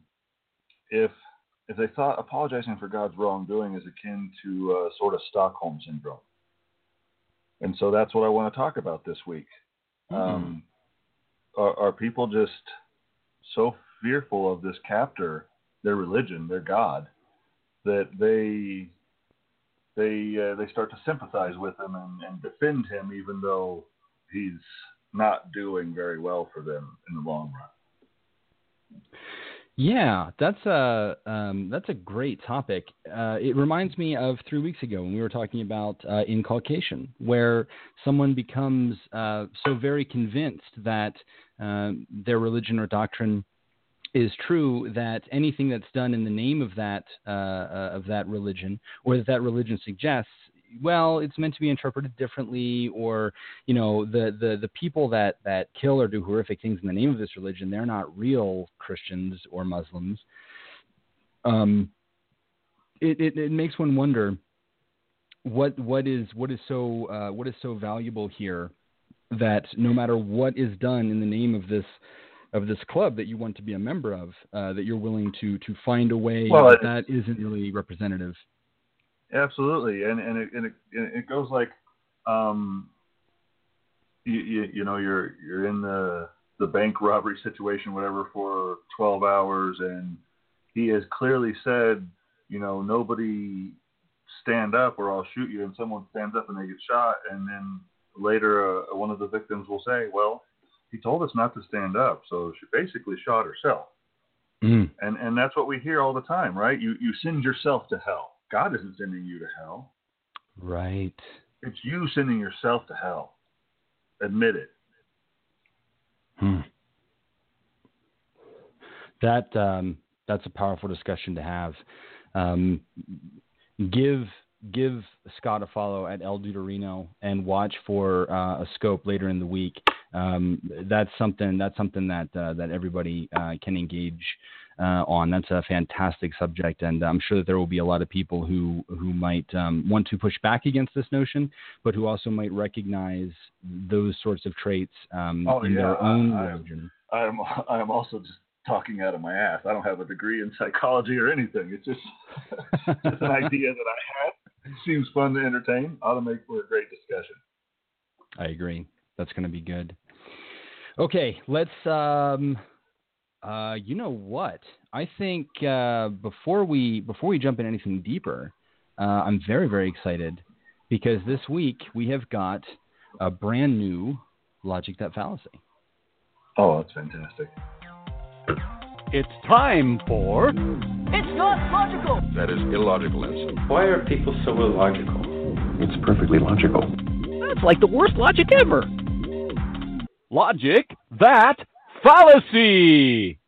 if if they thought apologizing for God's wrongdoing is akin to uh, sort of Stockholm syndrome. And so that's what I want to talk about this week Mm-hmm. Um, are, are people just so fearful of this captor, their religion, their God, that they they uh, they start to sympathize with him and, and defend him, even though he's not doing very well for them in the long run. Yeah, that's a um, that's a great topic. Uh, it reminds me of three weeks ago when we were talking about uh, inculcation, where someone becomes uh, so very convinced that uh, their religion or doctrine is true that anything that's done in the name of that uh, uh, of that religion or that that religion suggests well, it's meant to be interpreted differently, or you know, the the the people that that kill or do horrific things in the name of this religion, they're not real Christians or Muslims. Um, it, it, it makes one wonder what what is what is so uh, what is so valuable here that no matter what is done in the name of this of this club that you want to be a member of, uh, that you're willing to to find a way well, that, that isn't really representative. Absolutely, and and it and it, it goes like, um, you, you, you know you're you're in the the bank robbery situation, whatever, for 12 hours, and he has clearly said, you know, nobody stand up or I'll shoot you, and someone stands up and they get shot, and then later uh, one of the victims will say, well, he told us not to stand up, so she basically shot herself. Mm. And and that's what we hear all the time, right? You you send yourself to hell. God isn't sending you to hell. Right. It's you sending yourself to hell. Admit it. Hmm. That um, that's a powerful discussion to have. Um, give give Scott a follow at El Dudeireno and watch for uh, a scope later in the week. Um, that's something that's something that uh, that everybody uh, can engage uh, on. That's a fantastic subject, and I'm sure that there will be a lot of people who who might um, want to push back against this notion, but who also might recognize those sorts of traits um, oh, in yeah. their own I, religion. I am I am also just talking out of my ass. I don't have a degree in psychology or anything. It's just just an idea that I had. It seems fun to entertain. Ought to make for a great discussion. I agree. That's going to be good. Okay, let's um, uh, you know what? I think uh, before we before we jump in anything deeper, uh, I'm very very excited because this week we have got a brand new logic that fallacy. Oh, that's fantastic! It's time for. It's not logical. That is illogical, Ensign. Why are people so illogical? It's perfectly logical. That's like the worst logic ever. Logic that fallacy.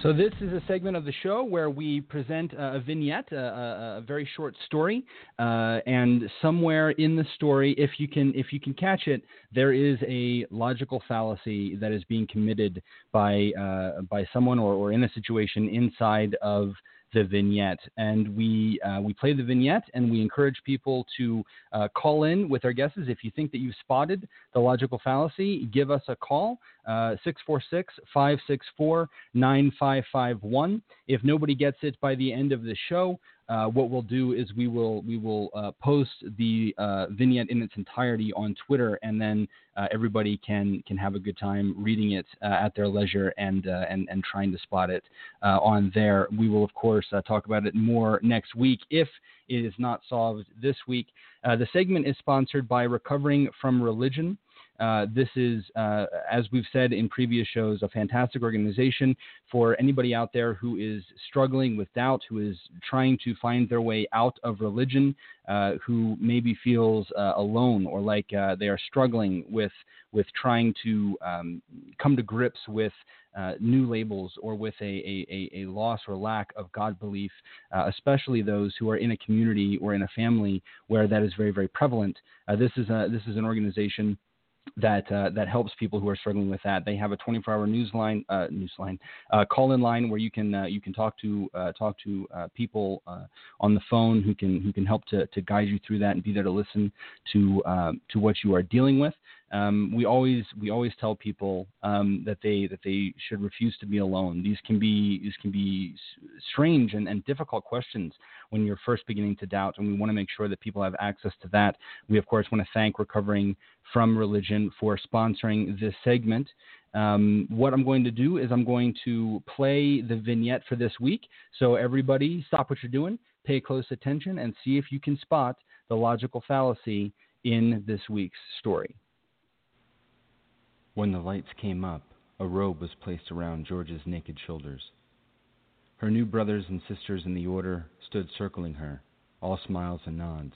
So this is a segment of the show where we present a, vignette, a, a, a, very short story, uh, and somewhere in the story, if you can if you can catch it, there is a logical fallacy that is being committed by uh, by someone or, or in a situation inside of the vignette. And we uh, we play the vignette, and we encourage people to uh, call in with our guesses. If you think that you've spotted the logical fallacy, give us a call 646 564 9551. If nobody gets it by the end of the show, uh, what we'll do is we will we will uh, post the uh, vignette in its entirety on Twitter, and then uh, everybody can can have a good time reading it uh, at their leisure and uh, and and trying to spot it on there. We will of course talk about it more next week if it is not solved this week. the segment is sponsored by Recovering from Religion. Uh, this is, uh, as we've said in previous shows, a fantastic organization for anybody out there who is struggling with doubt, who is trying to find their way out of religion, uh, who maybe feels uh, alone or like uh, they are struggling with with trying to um, come to grips with uh, new labels or with a, a, a, loss or lack of God belief, uh, especially those who are in a community or in a family where that is very, very prevalent. Uh, this, is a, this is an organization that uh, that helps people who are struggling with that. They have a 24-hour news line, uh, news line, uh, call-in line where you can uh, you can talk to uh, talk to uh, people on the phone who can who can help to, to guide you through that and be there to listen to to what you are dealing with. Um, we always we always tell people um, that they that they should refuse to be alone. These can be these can be strange and, and difficult questions when you're first beginning to doubt, and we want to make sure that people have access to that. We of course want to thank Recovering from Religion for sponsoring this segment. Um, what I'm going to do is I'm going to play the vignette for this week. So everybody, stop what you're doing, pay close attention, and see if you can spot the logical fallacy in this week's story. When the lights came up, a robe was placed around George's naked shoulders. Her new brothers and sisters in the order stood circling her, all smiles and nods.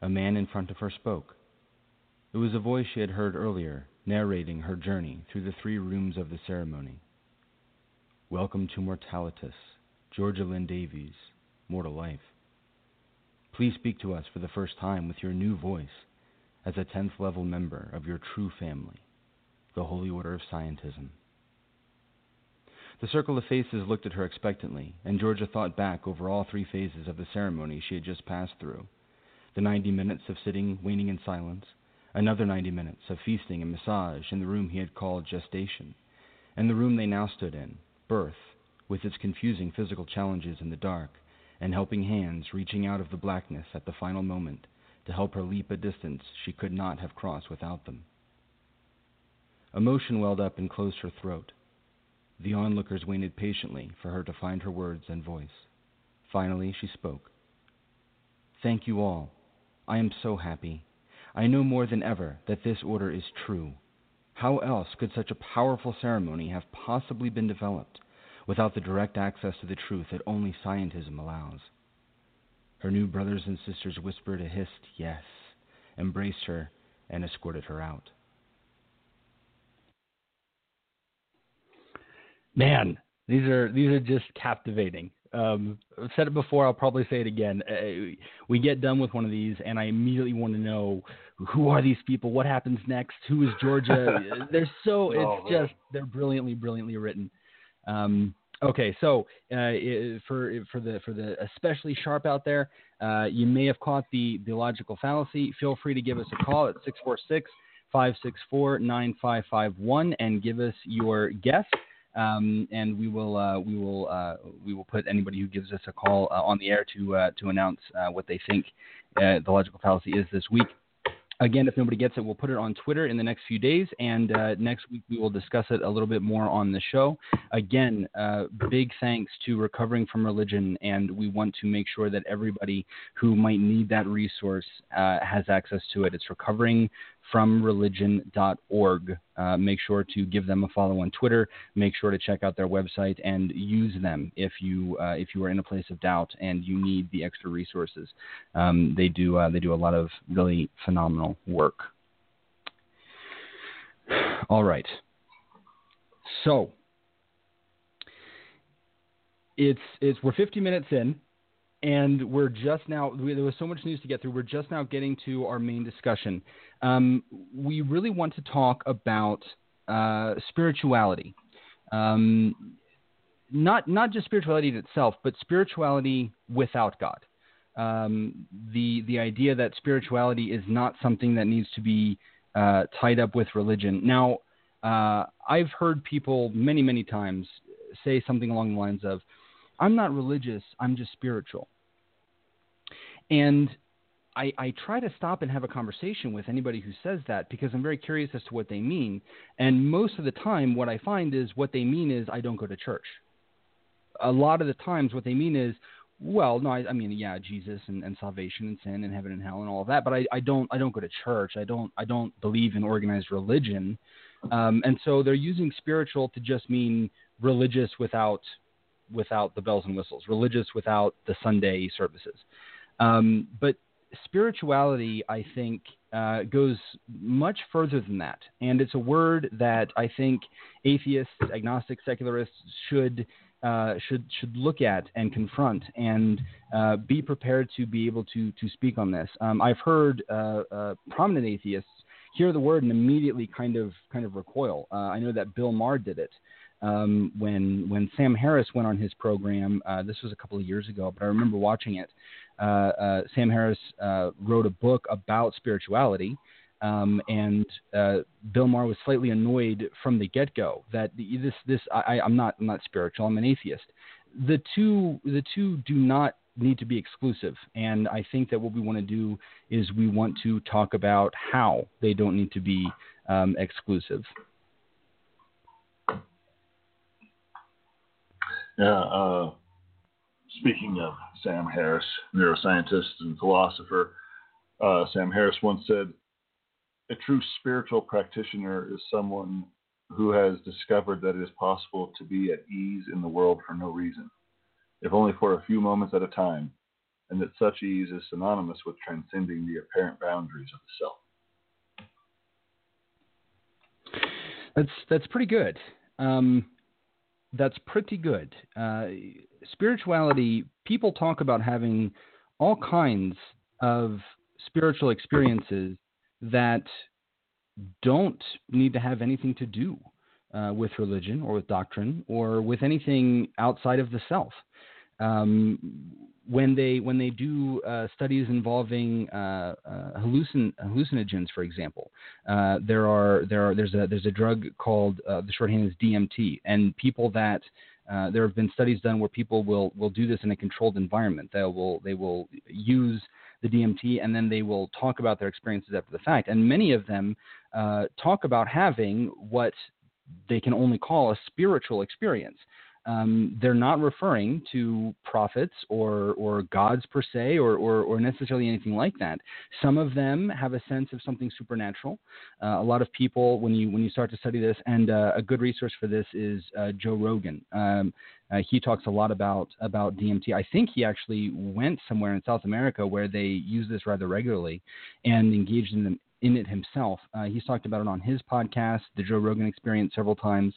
A man in front of her spoke. It was a voice she had heard earlier, narrating her journey through the three rooms of the ceremony. Welcome to Mortalitas, Georgia Lynn Davies, Mortal Life. Please speak to us for the first time with your new voice as a 10th level member of your true family the Holy Order of Scientism. The circle of faces looked at her expectantly, and Georgia thought back over all three phases of the ceremony she had just passed through the 90 minutes of sitting, waiting in silence, another 90 minutes of feasting and massage in the room he had called gestation, and the room they now stood in, birth, with its confusing physical challenges in the dark, and helping hands reaching out of the blackness at the final moment to help her leap a distance she could not have crossed without them. Emotion welled up and closed her throat. The onlookers waited patiently for her to find her words and voice. Finally, she spoke. Thank you all. I am so happy. I know more than ever that this order is true. How else could such a powerful ceremony have possibly been developed without the direct access to the truth that only scientism allows? Her new brothers and sisters whispered a hissed yes, embraced her, and escorted her out. Man, these are these are just captivating. Um, I've said it before. I'll probably say it again. Uh, we get done with one of these, and I immediately want to know who are these people? What happens next? Who is Georgia? they're so. Oh, it's oh, just they're brilliantly, brilliantly written. Um, okay, so uh, for for the for the especially sharp out there, uh, you may have caught the the logical fallacy. Feel free to give us a call at 646 564 9551 and give us your guess um, and we will uh, we will uh, we will put anybody who gives us a call uh, on the air to uh, to announce uh, what they think uh, the logical fallacy is this week. Again, if nobody gets it, we'll put it on Twitter in the next few days, and next week we will discuss it a little bit more on the show. Again, big thanks to Recovering from Religion, and we want to make sure that everybody who might need that resource has access to it. It's recovering fromreligion.org. Uh, make sure to give them a follow on Twitter. Make sure to check out their website and use them if you uh, if you are in a place of doubt and you need the extra resources. Um, they do uh, they do a lot of really phenomenal work. All right. So it's it's we're 50 minutes in and we're just now there was so much news to get through we're just now getting to our main discussion um, we really want to talk about uh, spirituality. Um, not not just spirituality in itself but spirituality without god. Um, the the idea that spirituality is not something that needs to be uh, tied up with religion. Now uh, I've heard people many many times say something along the lines of I'm not religious, I'm just spiritual. and I, I try to stop and have a conversation with anybody who says that because I'm very curious as to what they mean. And most of the time, what I find is what they mean is I don't go to church. A lot of the times, what they mean is, well, no, I, I mean, yeah, Jesus and, and salvation and sin and heaven and hell and all of that, but I, I don't, I don't go to church. I don't, I don't believe in organized religion. Um, and so they're using spiritual to just mean religious without, without the bells and whistles, religious without the Sunday services. Um, but spirituality, I think, uh, goes much further than that. And it's a word that I think atheists, agnostics, secularists should. Uh, should should look at and confront and uh, be prepared to be able to to speak on this. Um, I've heard uh, uh, prominent atheists hear the word and immediately kind of kind of recoil. Uh, I know that Bill Maher did it um, when when Sam Harris went on his program. this was a couple of years ago, but I remember watching it. Uh, uh, Sam Harris uh, wrote a book about spirituality. Um, and uh, Bill Maher was slightly annoyed from the get-go that this this I, I'm not I'm not spiritual I'm an atheist. The two the two do not need to be exclusive, and I think that what we want to do is we want to talk about how they don't need to be um, exclusive. Yeah, uh, speaking of Sam Harris, neuroscientist and philosopher, uh, Sam Harris once said, A true spiritual practitioner is someone who has discovered that it is possible to be at ease in the world for no reason, if only for a few moments at a time, and that such ease is synonymous with transcending the apparent boundaries of the self. That's that's pretty good. Um, that's pretty good. Uh, spirituality, people talk about having all kinds of spiritual experiences that don't need to have anything to do uh, with religion or with doctrine or with anything outside of the self. Um, when they when they do uh, studies involving uh, uh, hallucin- hallucinogens, for example, uh, there are there are there's a there's a drug called uh, the shorthand is DMT, and people that there have been studies done where people will will do this in a controlled environment. They will they will use the DMT and then they will talk about their experiences after the fact. And many of them talk about having what they can only call a spiritual experience um, they're not referring to prophets or, or gods per se or, or, or, necessarily anything like that. Some of them have a sense of something supernatural. Uh, a lot of people, when you, when you start to study this, and uh, a good resource for this is uh, Joe Rogan. Um, uh, he talks a lot about, about DMT. I think he actually went somewhere in South America where they use this rather regularly and engaged in, in it himself. Uh, he's talked about it on his podcast, The Joe Rogan Experience, several times.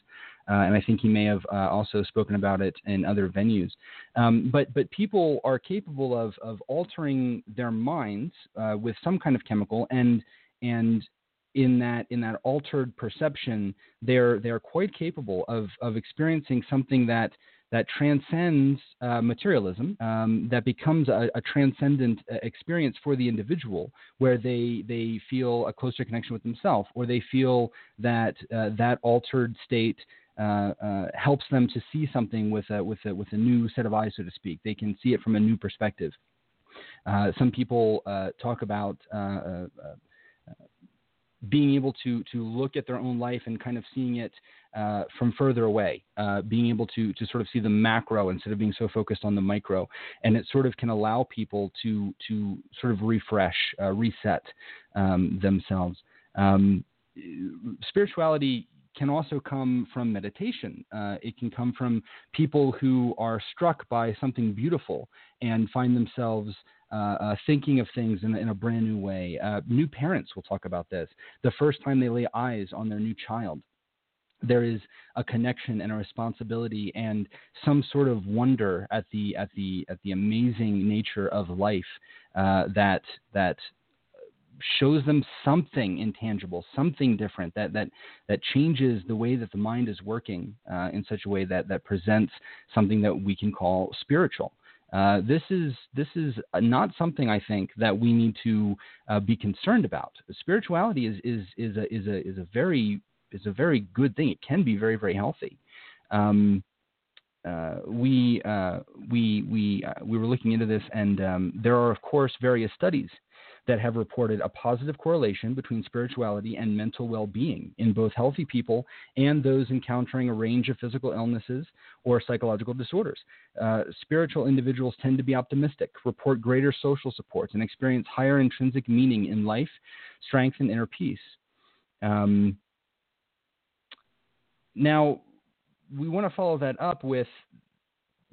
Uh, and I think he may have uh, also spoken about it in other venues. Um, but but people are capable of of altering their minds uh, with some kind of chemical, and and in that in that altered perception, they're they're quite capable of of experiencing something that that transcends uh, materialism, um, that becomes a, a, transcendent uh, experience for the individual, where they they feel a closer connection with themselves, or they feel that uh, that altered state uh, uh, helps them to see something with a, with, a, with a new set of eyes, so to speak. They can see it from a new perspective. Uh, some people uh, talk about uh, being able to, to look at their own life and kind of seeing it from further away, being able to, to sort of see the macro instead of being so focused on the micro. And it sort of can allow people to, to sort of refresh, reset um, themselves. Um, spirituality can also come from meditation. Uh, it can come from people who are struck by something beautiful and find themselves uh, uh, thinking of things in, in, a brand new way. Uh, new parents will talk about this. The first time they lay eyes on their new child, there is a connection and a responsibility and some sort of wonder at the at the at the amazing nature of life uh, that that shows them something intangible, something different that that that changes the way that the mind is working uh, in such a way that that presents something that we can call spiritual. Uh, this is this is not something I think that we need to uh, be concerned about. Spirituality is is is a is a is a very is a very good thing. It can be very very healthy. Um, uh, we uh, we we uh, we were looking into this, and um, there are of course various studies that have reported a positive correlation between spirituality and mental well-being in both healthy people and those encountering a range of physical illnesses or psychological disorders. Uh, spiritual individuals tend to be optimistic, report greater social supports, and experience higher intrinsic meaning in life, strength, and inner peace. Um, now, we want to follow that up with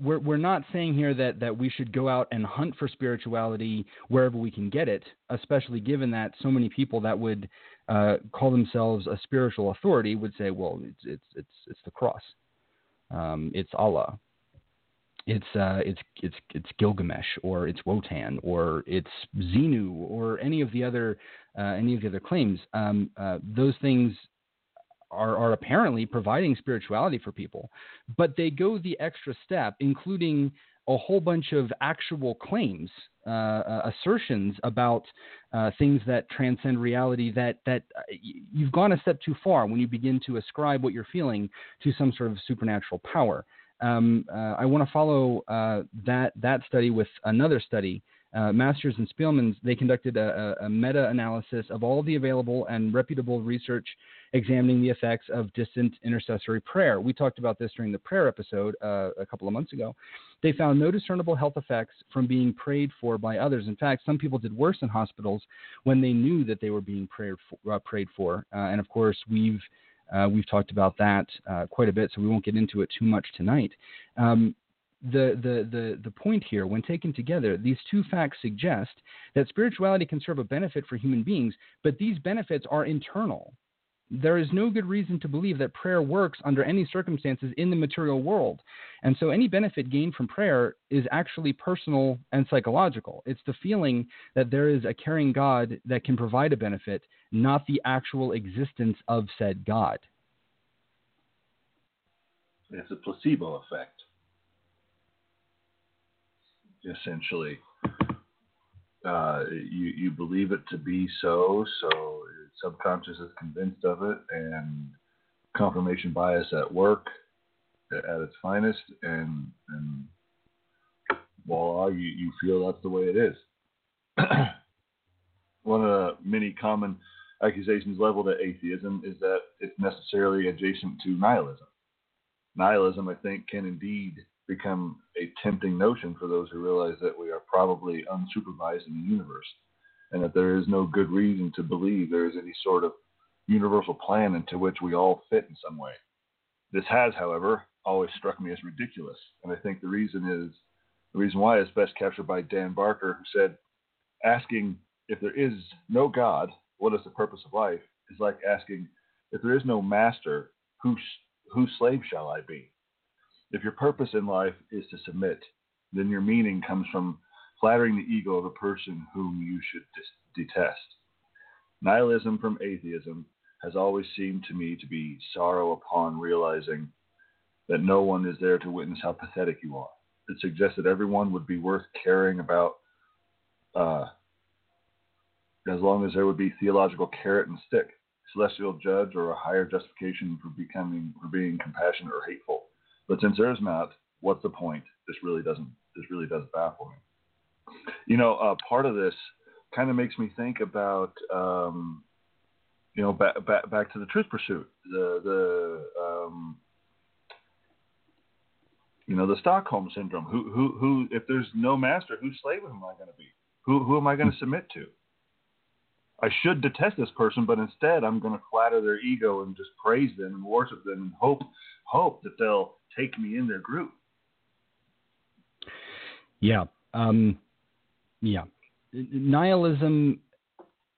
we're, we're not saying here that, that we should go out and hunt for spirituality wherever we can get it, especially given that so many people that would uh, call themselves a spiritual authority would say, well, it's, it's, it's, it's the cross. Um, it's Allah. It's, uh, it's, it's, it's Gilgamesh or it's Wotan or it's Xenu or any of the other, uh, any of the other claims. Um, uh, those things are, are apparently providing spirituality for people, but they go the extra step, including a whole bunch of actual claims, uh, uh, assertions about uh, things that transcend reality. That that uh, you've gone a step too far when you begin to ascribe what you're feeling to some sort of supernatural power. Um, uh, I want to follow uh, that that study with another study. Masters and Spielmans they conducted a, a meta-analysis of all the available and reputable research examining the effects of distant intercessory prayer. We talked about this during the prayer episode uh, a couple of months ago. They found no discernible health effects from being prayed for by others. In fact, some people did worse in hospitals when they knew that they were being prayed for. Uh, prayed for. Uh, and of course, we've uh, we've talked about that uh, quite a bit, so we won't get into it too much tonight. Um, the, the, the, the point here, when taken together, these two facts suggest that spirituality can serve a benefit for human beings, but these benefits are internal. There is no good reason to believe that prayer works under any circumstances in the material world. And so any benefit gained from prayer is actually personal and psychological. It's the feeling that there is a caring God that can provide a benefit, not the actual existence of said God. It's a placebo effect, essentially. Uh, you, you believe it to be so, so subconscious is convinced of it, and confirmation bias at work at its finest, and and voila, you, you feel that's the way it is. One of the many common accusations leveled at atheism is that it's necessarily adjacent to nihilism. Nihilism, I think, can indeed become a tempting notion for those who realize that we are probably unsupervised in the universe and that there is no good reason to believe there is any sort of universal plan into which we all fit in some way. This has, however, always struck me as ridiculous, and I think the reason is the reason why is best captured by Dan Barker, who said, "Asking if there is no God, what is the purpose of life?" is like asking, "If there is no master, whose whose slave shall I be?" If your purpose in life is to submit, then your meaning comes from flattering the ego of a person whom you should dis- detest. Nihilism from atheism has always seemed to me to be sorrow upon realizing that no one is there to witness how pathetic you are. It suggests that everyone would be worth caring about uh, as long as there would be theological carrot and stick, celestial judge, or a higher justification for becoming for being compassionate or hateful. But since there's not, what's the point? This really doesn't. This really does baffle me. You know, uh, part of this kind of makes me think about, um, you know, back, back back to the truth pursuit, the the um, you know the Stockholm syndrome. Who who who? If there's no master, whose slave am I going to be? Who who am I going to submit to? I should detest this person, but instead I'm going to flatter their ego and just praise them and worship them and hope hope that they'll take me in their group. Yeah. Um, yeah, nihilism,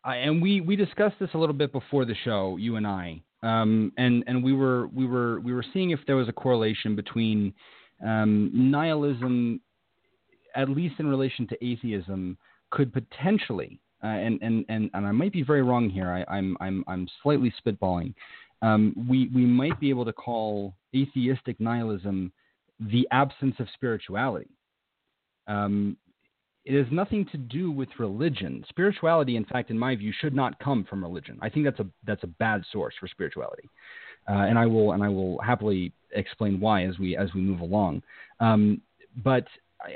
I, and we we discussed this a little bit before the show, you and I, um, and and we were we were we were seeing if there was a correlation between um, nihilism, at least in relation to atheism, could potentially, uh, and, and and and I might be very wrong here. I, I'm, I'm I'm slightly spitballing. Um, we we might be able to call atheistic nihilism the absence of spirituality. Um, it has nothing to do with religion. Spirituality, in fact, in my view, should not come from religion. I think that's a that's a bad source for spirituality. uh, and I will and I will happily explain why as we as we move along. Um, but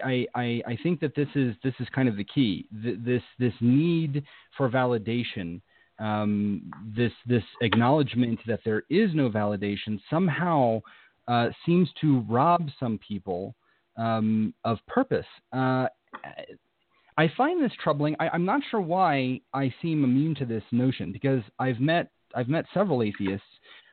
I, I, I think that this is this is kind of the key. This this need for validation, um, this this acknowledgement that there is no validation somehow uh, seems to rob some people um, of purpose. Uh, I find this troubling. I, am not sure why I seem immune to this notion because I've met I've met several atheists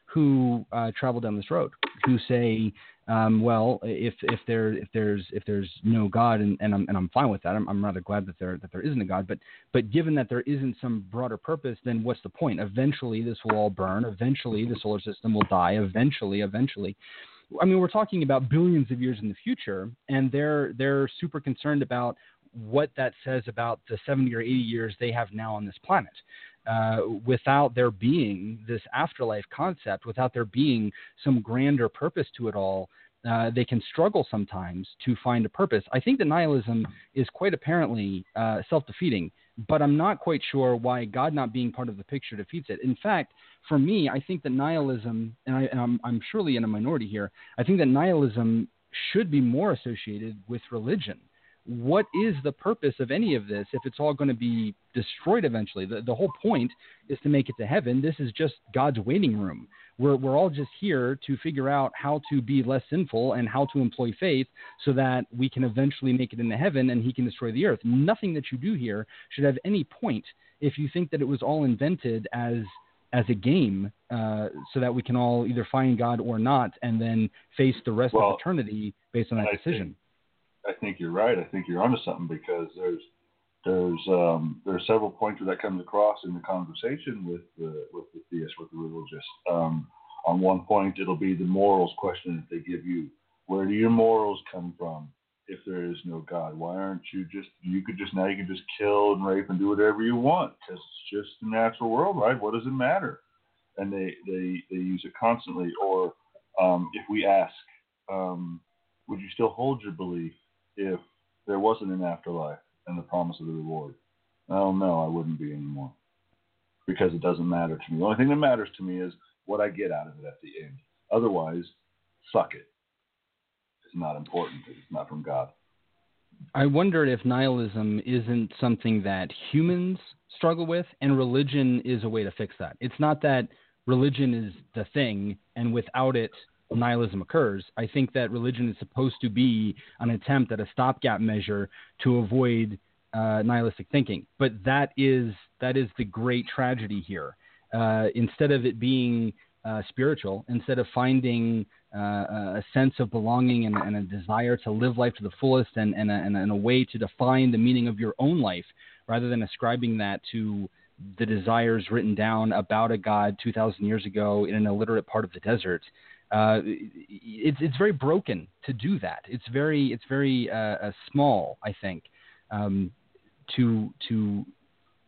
who uh, travel down this road who say, um, well, if if there if there's if there's no God and, and I'm and I'm fine with that. I'm, I'm rather glad that there that there isn't a God. But but given that there isn't some broader purpose, then what's the point? Eventually, this will all burn. Eventually, the solar system will die. Eventually, eventually. I mean, we're talking about billions of years in the future, and they're they're super concerned about what that says about the 70 or 80 years they have now on this planet. Uh, without there being this afterlife concept, without there being some grander purpose to it all, uh, they can struggle sometimes to find a purpose. I think that nihilism is quite apparently uh, self defeating, but I'm not quite sure why God not being part of the picture defeats it. In fact, for me, I think that nihilism, and, I, and I'm, I'm surely in a minority here, I think that nihilism should be more associated with religion what is the purpose of any of this if it's all going to be destroyed eventually? The, the whole point is to make it to heaven. This is just God's waiting room. We're, we're all just here to figure out how to be less sinful and how to employ faith so that we can eventually make it into heaven and He can destroy the earth. Nothing that you do here should have any point if you think that it was all invented as as a game uh, so that we can all either find God or not and then face the rest well, of eternity based on that decision. Think- I think you're right. I think you're onto something because there's there's um, there are several points where that comes across in the conversation with the with the theist, with the religious. Um, on one point, it'll be the morals question that they give you. Where do your morals come from? If there is no God, why aren't you just you could just now you can just kill and rape and do whatever you want because it's just the natural world, right? What does it matter? And they they they use it constantly. Or um, if we ask, um, would you still hold your belief if there wasn't an afterlife and the promise of the reward. Oh no, I wouldn't be anymore. Because it doesn't matter to me. The only thing that matters to me is what I get out of it at the end. Otherwise, suck it. It's not important. It's not from God. I wondered if nihilism isn't something that humans struggle with, and religion is a way to fix that. It's not that religion is the thing, and without it, nihilism occurs. I think that religion is supposed to be an attempt at a stopgap measure to avoid uh, nihilistic thinking. But that is that is the great tragedy here. Uh, instead of it being uh, spiritual, instead of finding uh, a sense of belonging and, and, a desire to live life to the fullest and, and, a, and a way to define the meaning of your own life, rather than ascribing that to the desires written down about a God 2,000 years ago in an illiterate part of the desert, uh, it's it's very broken to do that. It's very it's very uh, uh, small, I think, um, to to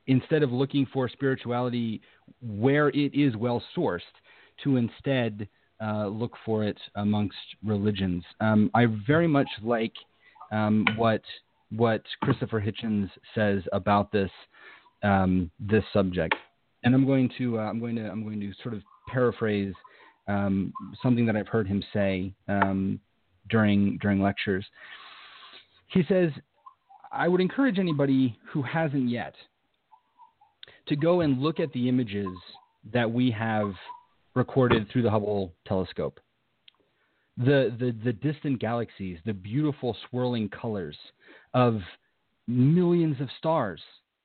instead of looking for spirituality where it is well sourced, to instead uh, look for it amongst religions. Um, I very much like um, what what Christopher Hitchens says about this um, this subject, and I'm going to uh, I'm going to I'm going to sort of paraphrase um, something that I've heard him say um, during during lectures. He says, "I would encourage anybody who hasn't yet to go and look at the images that we have recorded through the Hubble telescope. The, the, the distant galaxies, the beautiful swirling colors of millions of stars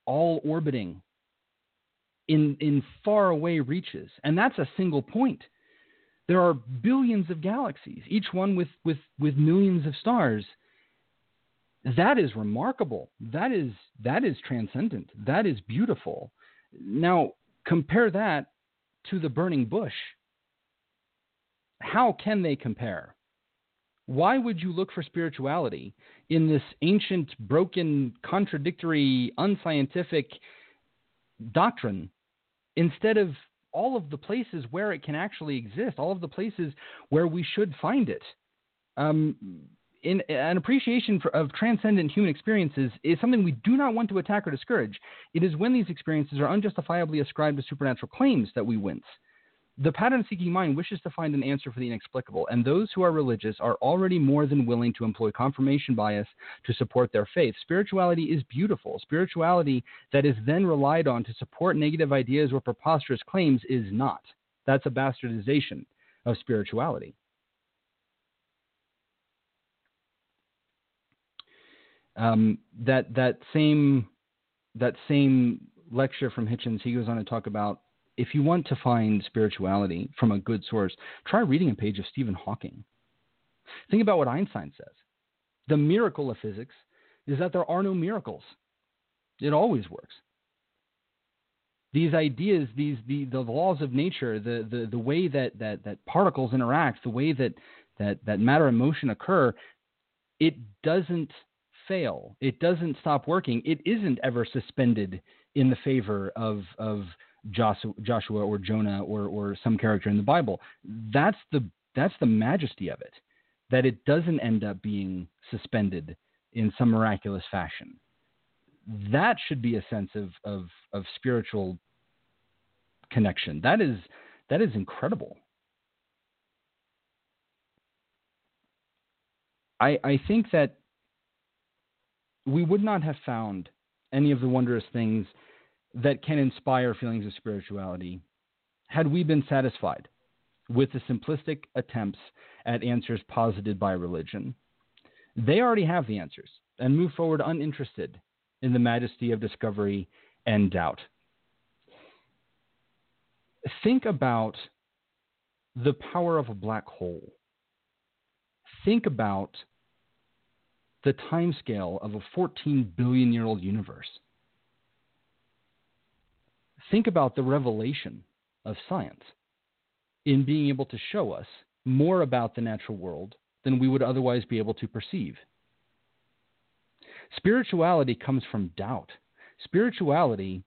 all orbiting in, in far away reaches. And that's a single point. There are billions of galaxies, each one with, with, with millions of stars. That is remarkable. That is, that is transcendent. That is beautiful. Now, compare that to the burning bush. How can they compare? Why would you look for spirituality in this ancient, broken, contradictory, unscientific doctrine instead of all of the places where it can actually exist, all of the places where we should find it. Um, in, an appreciation for, of transcendent human experiences is something we do not want to attack or discourage. It is when these experiences are unjustifiably ascribed to supernatural claims that we wince. The pattern seeking mind wishes to find an answer for the inexplicable, and those who are religious are already more than willing to employ confirmation bias to support their faith. Spirituality is beautiful. Spirituality that is then relied on to support negative ideas or preposterous claims is not. That's a bastardization of spirituality. Um, that that same that same lecture from Hitchens, he goes on to talk about if you want to find spirituality from a good source, try reading a page of Stephen Hawking. Think about what Einstein says. The miracle of physics is that there are no miracles. It always works. These ideas, these the, the laws of nature, the, the, the way that, that, that particles interact, the way that, that, that matter and motion occur, it doesn't fail. It doesn't stop working. It isn't ever suspended in the favor of, of Joshua or Jonah or, or some character in the Bible. That's the that's the majesty of it, that it doesn't end up being suspended in some miraculous fashion. That should be a sense of, of, of spiritual connection. That is that is incredible. I, I think that we would not have found any of the wondrous things that can inspire feelings of spirituality had we been satisfied with the simplistic attempts at answers posited by religion. They already have the answers and move forward uninterested in the majesty of discovery and doubt. Think about the power of a black hole. Think about the timescale of a 14 billion year old universe think about the revelation of science in being able to show us more about the natural world than we would otherwise be able to perceive. Spirituality comes from doubt. Spirituality,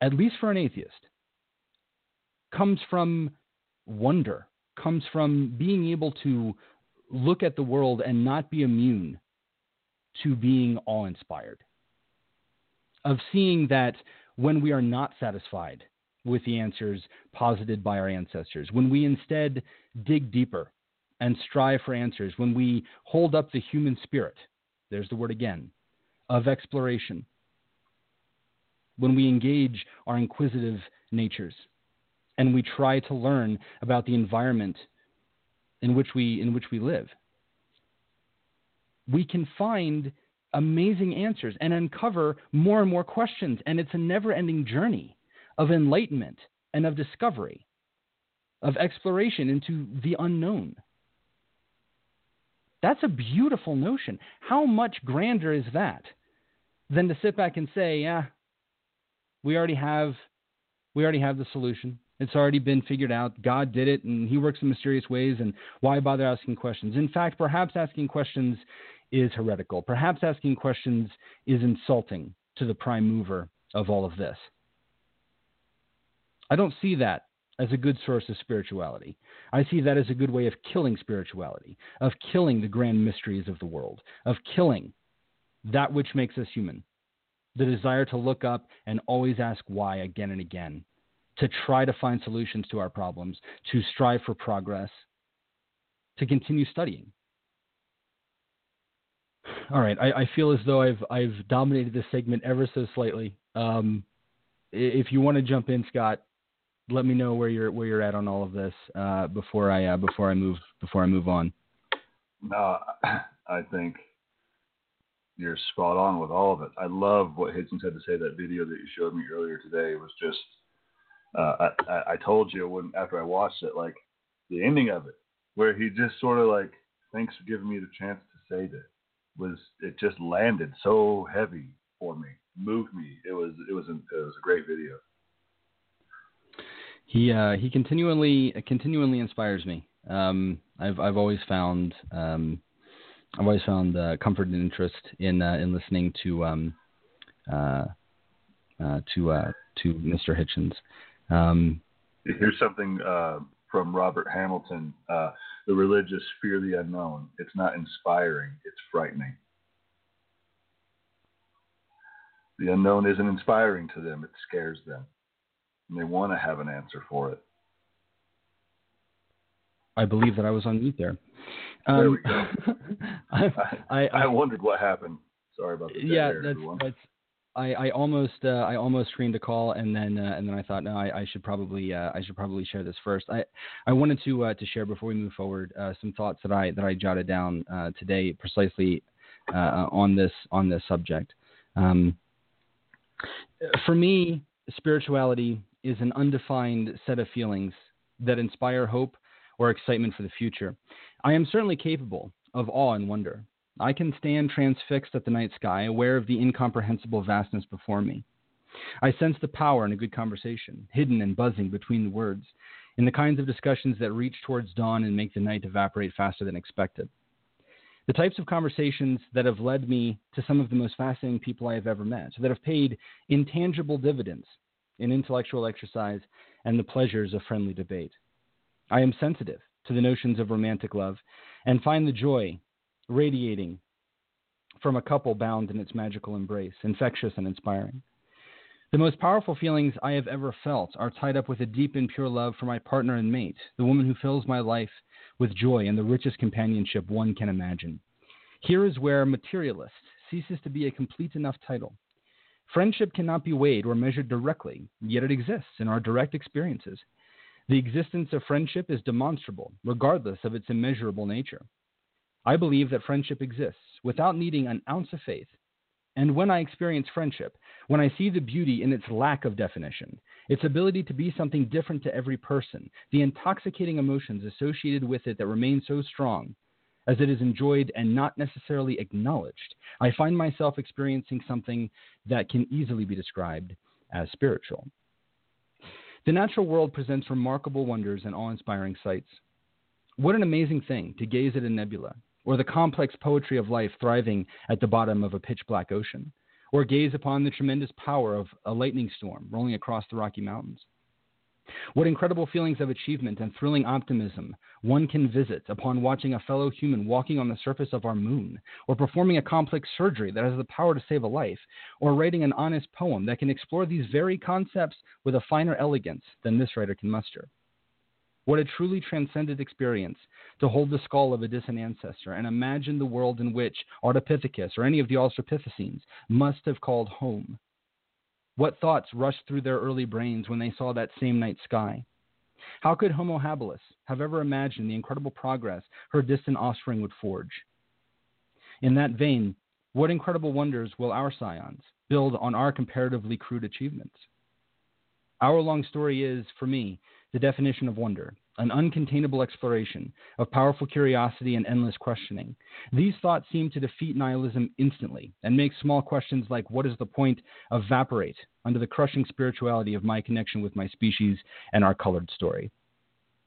at least for an atheist, comes from wonder, comes from being able to look at the world and not be immune to being awe inspired, of seeing that when we are not satisfied with the answers posited by our ancestors, when we instead dig deeper and strive for answers, when we hold up the human spirit, there's the word again, of exploration, when we engage our inquisitive natures and we try to learn about the environment in which we, in which we live, we can find amazing answers and uncover more and more questions. And it's a never ending journey of enlightenment and of discovery, of exploration into the unknown. That's a beautiful notion. How much grander is that than to sit back and say, yeah, we already have we already have the solution. It's already been figured out. God did it and he works in mysterious ways and why bother asking questions? In fact, perhaps asking questions is heretical. Perhaps asking questions is insulting to the prime mover of all of this. I don't see that as a good source of spirituality. I see that as a good way of killing spirituality, of killing the grand mysteries of the world, of killing that which makes us human. The desire to look up and always ask why again and again, to try to find solutions to our problems, to strive for progress, to continue studying. All right, I, I, feel as though I've I've dominated this segment ever so slightly. Um, if you want to jump in, Scott, let me know where you're where you're at on all of this uh, before I uh, before I move before I move on. No, I think you're spot on with all of it. I love what Hitchens had to say. That video that you showed me earlier today was just. Uh, I, I told you when after I watched it, like the ending of it, where he just sort of like, "Thanks for giving me the chance to say this." Was it just landed so heavy for me, moved me. It was it was a, it was a great video. He uh, he continually continually inspires me. Um, I've I've always found um, I've always found uh, comfort and interest in uh, in listening to um, uh, uh, to uh, to Mr. Hitchens. Um, Here's something from Robert Hamilton the religious fear the unknown. It's not inspiring, it's frightening. The unknown isn't inspiring to them, it scares them. And they want to have an answer for it. I believe that I was on mute there. Um, there we go. I, I, I, wondered what happened. Sorry about that. Yeah, that's, that's I, I almost uh, I almost screened a call and then uh, and then I thought no I, I should probably uh, I should probably share this first. I I wanted to uh, to share before we move forward uh, some thoughts that I that I jotted down uh, today precisely on this on this subject. Um, for me, spirituality is an undefined set of feelings that inspire hope or excitement for the future. I am certainly capable of awe and wonder. I can stand transfixed at the night sky, aware of the incomprehensible vastness before me. I sense the power in a good conversation, hidden and buzzing between the words, in the kinds of discussions that reach towards dawn and make the night evaporate faster than expected. The types of conversations that have led me to some of the most fascinating people I have ever met, that have paid intangible dividends in intellectual exercise and the pleasures of friendly debate. I am sensitive to the notions of romantic love and find the joy radiating from a couple bound in its magical embrace, infectious and inspiring. The most powerful feelings I have ever felt are tied up with a deep and pure love for my partner and mate, the woman who fills my life with joy and the richest companionship one can imagine. Here is where materialist ceases to be a complete enough title. Friendship cannot be weighed or measured directly, yet it exists in our direct experiences. The existence of friendship is demonstrable, regardless of its immeasurable nature. I believe that friendship exists without needing an ounce of faith. And when I experience friendship, when I see the beauty in its lack of definition, its ability to be something different to every person, the intoxicating emotions associated with it that remain so strong, as it is enjoyed and not necessarily acknowledged, I find myself experiencing something that can easily be described as spiritual. The natural world presents remarkable wonders and awe inspiring sights. What an amazing thing to gaze at a nebula, or the complex poetry of life thriving at the bottom of a pitch black ocean, or gaze upon the tremendous power of a lightning storm rolling across the Rocky Mountains. What incredible feelings of achievement and thrilling optimism one can visit upon watching a fellow human walking on the surface of our moon, or performing a complex surgery that has the power to save a life, or writing an honest poem that can explore these very concepts with a finer elegance than this writer can muster. What a truly transcendent experience to hold the skull of a distant ancestor and imagine the world in which Ardipithecus or any of the Australopithecines must have called home. What thoughts rushed through their early brains when they saw that same night sky? How could Homo habilis have ever imagined the incredible progress her distant offspring would forge? In that vein, what incredible wonders will our scions build on our comparatively crude achievements? Our long story is, for me, the definition of wonder, an uncontainable exploration of powerful curiosity and endless questioning. These thoughts seem to defeat nihilism instantly and make small questions like what is the point evaporate under the crushing spirituality of my connection with my species and our colored story.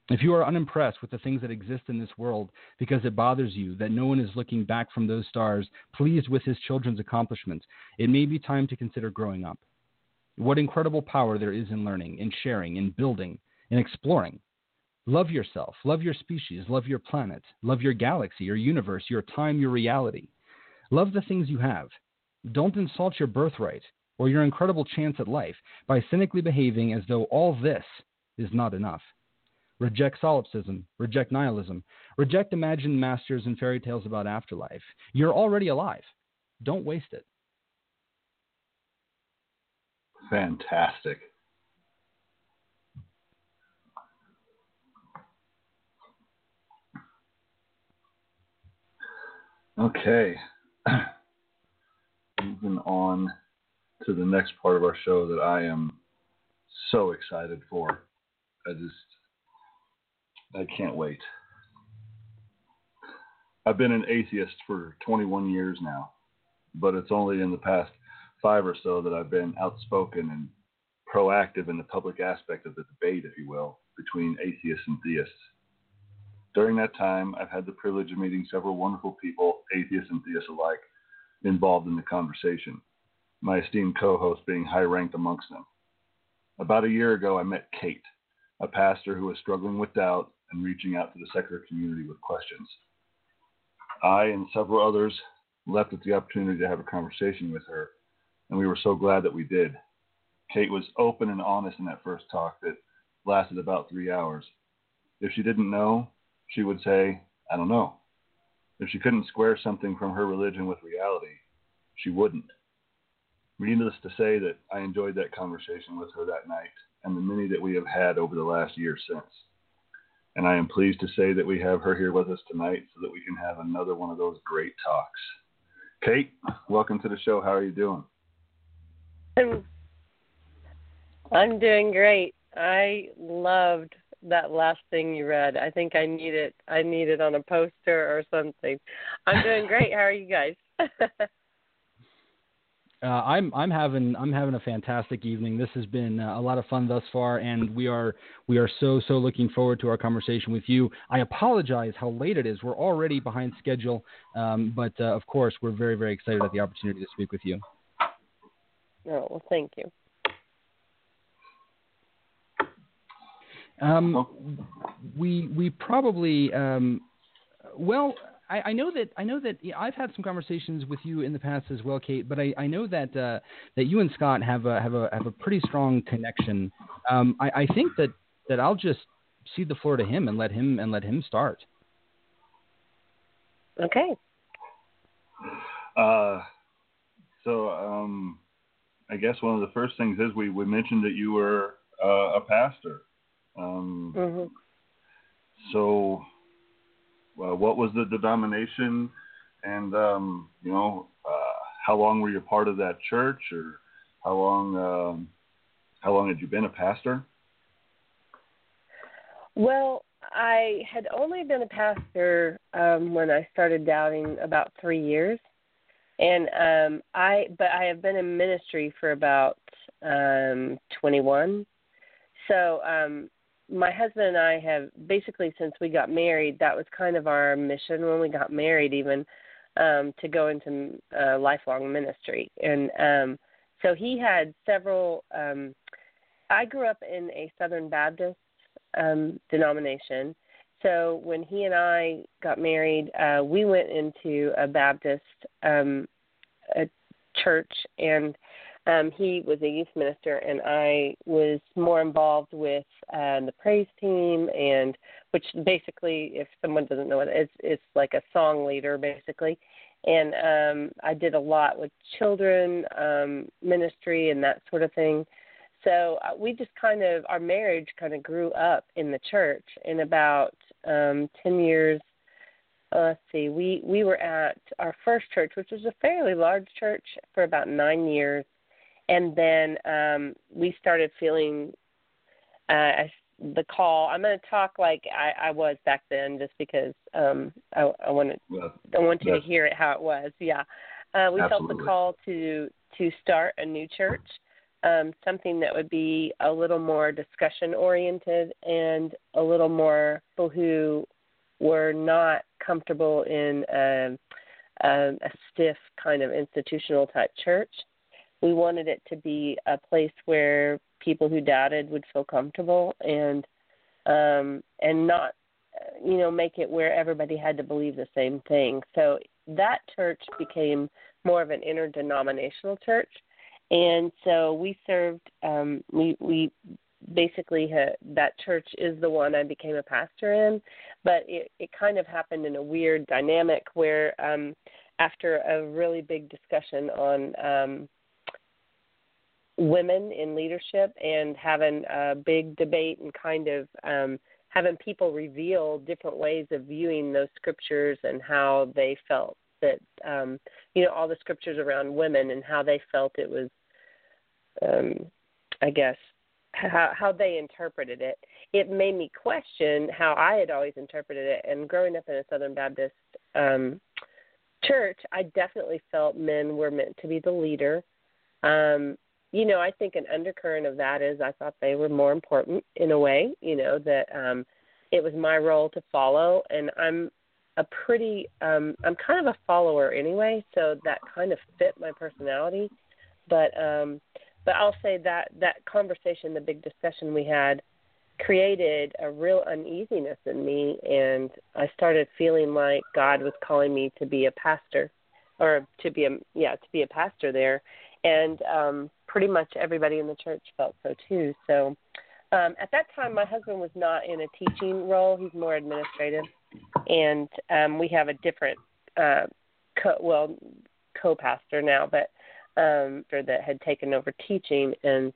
If you are unimpressed with the things that exist in this world because it bothers you that no one is looking back from those stars, pleased with his children's accomplishments, it may be time to consider growing up. What incredible power there is in learning, in sharing, in building, in exploring. Love yourself, love your species, love your planet, love your galaxy, your universe, your time, your reality. Love the things you have. Don't insult your birthright or your incredible chance at life by cynically behaving as though all this is not enough. Reject solipsism, reject nihilism, reject imagined masters and fairy tales about afterlife. You're already alive. Don't waste it. Fantastic. Okay. Moving on to the next part of our show that I am so excited for. I just, I can't wait. I've been an atheist for 21 years now, but it's only in the past five or so that I've been outspoken and proactive in the public aspect of the debate, if you will, between atheists and theists. During that time, I've had the privilege of meeting several wonderful people, atheists and theists alike, involved in the conversation, my esteemed co host being high ranked amongst them. About a year ago, I met Kate, a pastor who was struggling with doubt and reaching out to the secular community with questions. I and several others left at the opportunity to have a conversation with her, and we were so glad that we did. Kate was open and honest in that first talk that lasted about three hours. If she didn't know, she would say, I don't know. If she couldn't square something from her religion with reality, she wouldn't. Needless to say that I enjoyed that conversation with her that night and the many that we have had over the last year since. And I am pleased to say that we have her here with us tonight so that we can have another one of those great talks. Kate, welcome to the show. How are you doing? I'm, doing great. I loved that last thing you read. I think I need it. I need it on a poster or something. I'm doing great. How are you guys? uh, I'm I'm having I'm having a fantastic evening. This has been uh, a lot of fun thus far, and we are we are so so looking forward to our conversation with you. I apologize how late it is. We're already behind schedule, um, but uh, of course we're very very excited at the opportunity to speak with you. Oh well, thank you. Um, we we probably um, well. I, I, know that I know that I've had some conversations with you in the past as well, Kate. But I, I know that uh, that you and Scott have a have a have a pretty strong connection. Um, I, I think that that I'll just cede the floor to him and let him and let him start. Okay. Uh, so um, I guess one of the first things is we, we mentioned that you were uh, a pastor. Um, mm-hmm. So, uh, what was the denomination, and um, you know, uh, how long were you part of that church, or how long um, how long had you been a pastor? Well, I had only been a pastor um, when I started doubting about three years, and um, I but I have been in ministry for about um, 21. So um, my husband and I have basically since we got married, that was kind of our mission when we got married, even um, to go into uh, lifelong ministry. And um, so he had several. Um, I grew up in a Southern Baptist um, denomination. So when he and I got married, uh, we went into a Baptist um, a church and um, he was a youth minister, and I was more involved with um, the praise team, and which basically, if someone doesn't know it, it's it's like a song leader basically. And um, I did a lot with children um, ministry and that sort of thing. So uh, we just kind of our marriage kind of grew up in the church. In about um, ten years, uh, let's see, we we were at our first church, which was a fairly large church, for about nine years and then um, we started feeling uh, the call. I'm going to talk like I, I was back then, just because um, I, I want to. Well, I want you to hear it how it was. Yeah, uh, we absolutely. felt the call to to start a new church, um, something that would be a little more discussion oriented and a little more people who were not comfortable in a, a, a stiff kind of institutional type church we wanted it to be a place where people who doubted would feel comfortable and um and not you know make it where everybody had to believe the same thing. So that church became more of an interdenominational church. And so we served um we we basically had, that church is the one I became a pastor in. But it it kind of happened in a weird dynamic where um after a really big discussion on um women in leadership and having a big debate and kind of um, having people reveal different ways of viewing those scriptures and how they felt that um, you know all the scriptures around women and how they felt it was um, I guess how how they interpreted it. It made me question how I had always interpreted it. And growing up in a Southern Baptist um, church, I definitely felt men were meant to be the leader. Um, you know, I think an undercurrent of that is I thought they were more important in a way, you know, that um it was my role to follow and I'm a pretty um I'm kind of a follower anyway, so that kind of fit my personality. But um but I'll say that that conversation, the big discussion we had created a real uneasiness in me and I started feeling like God was calling me to be a pastor or to be a yeah, to be a pastor there. And um pretty much everybody in the church felt so too. So Um, at that time, my husband was not in a teaching role; he's more administrative, and um, we have a different, uh, co- well, co-pastor now, but um, for that had taken over teaching. And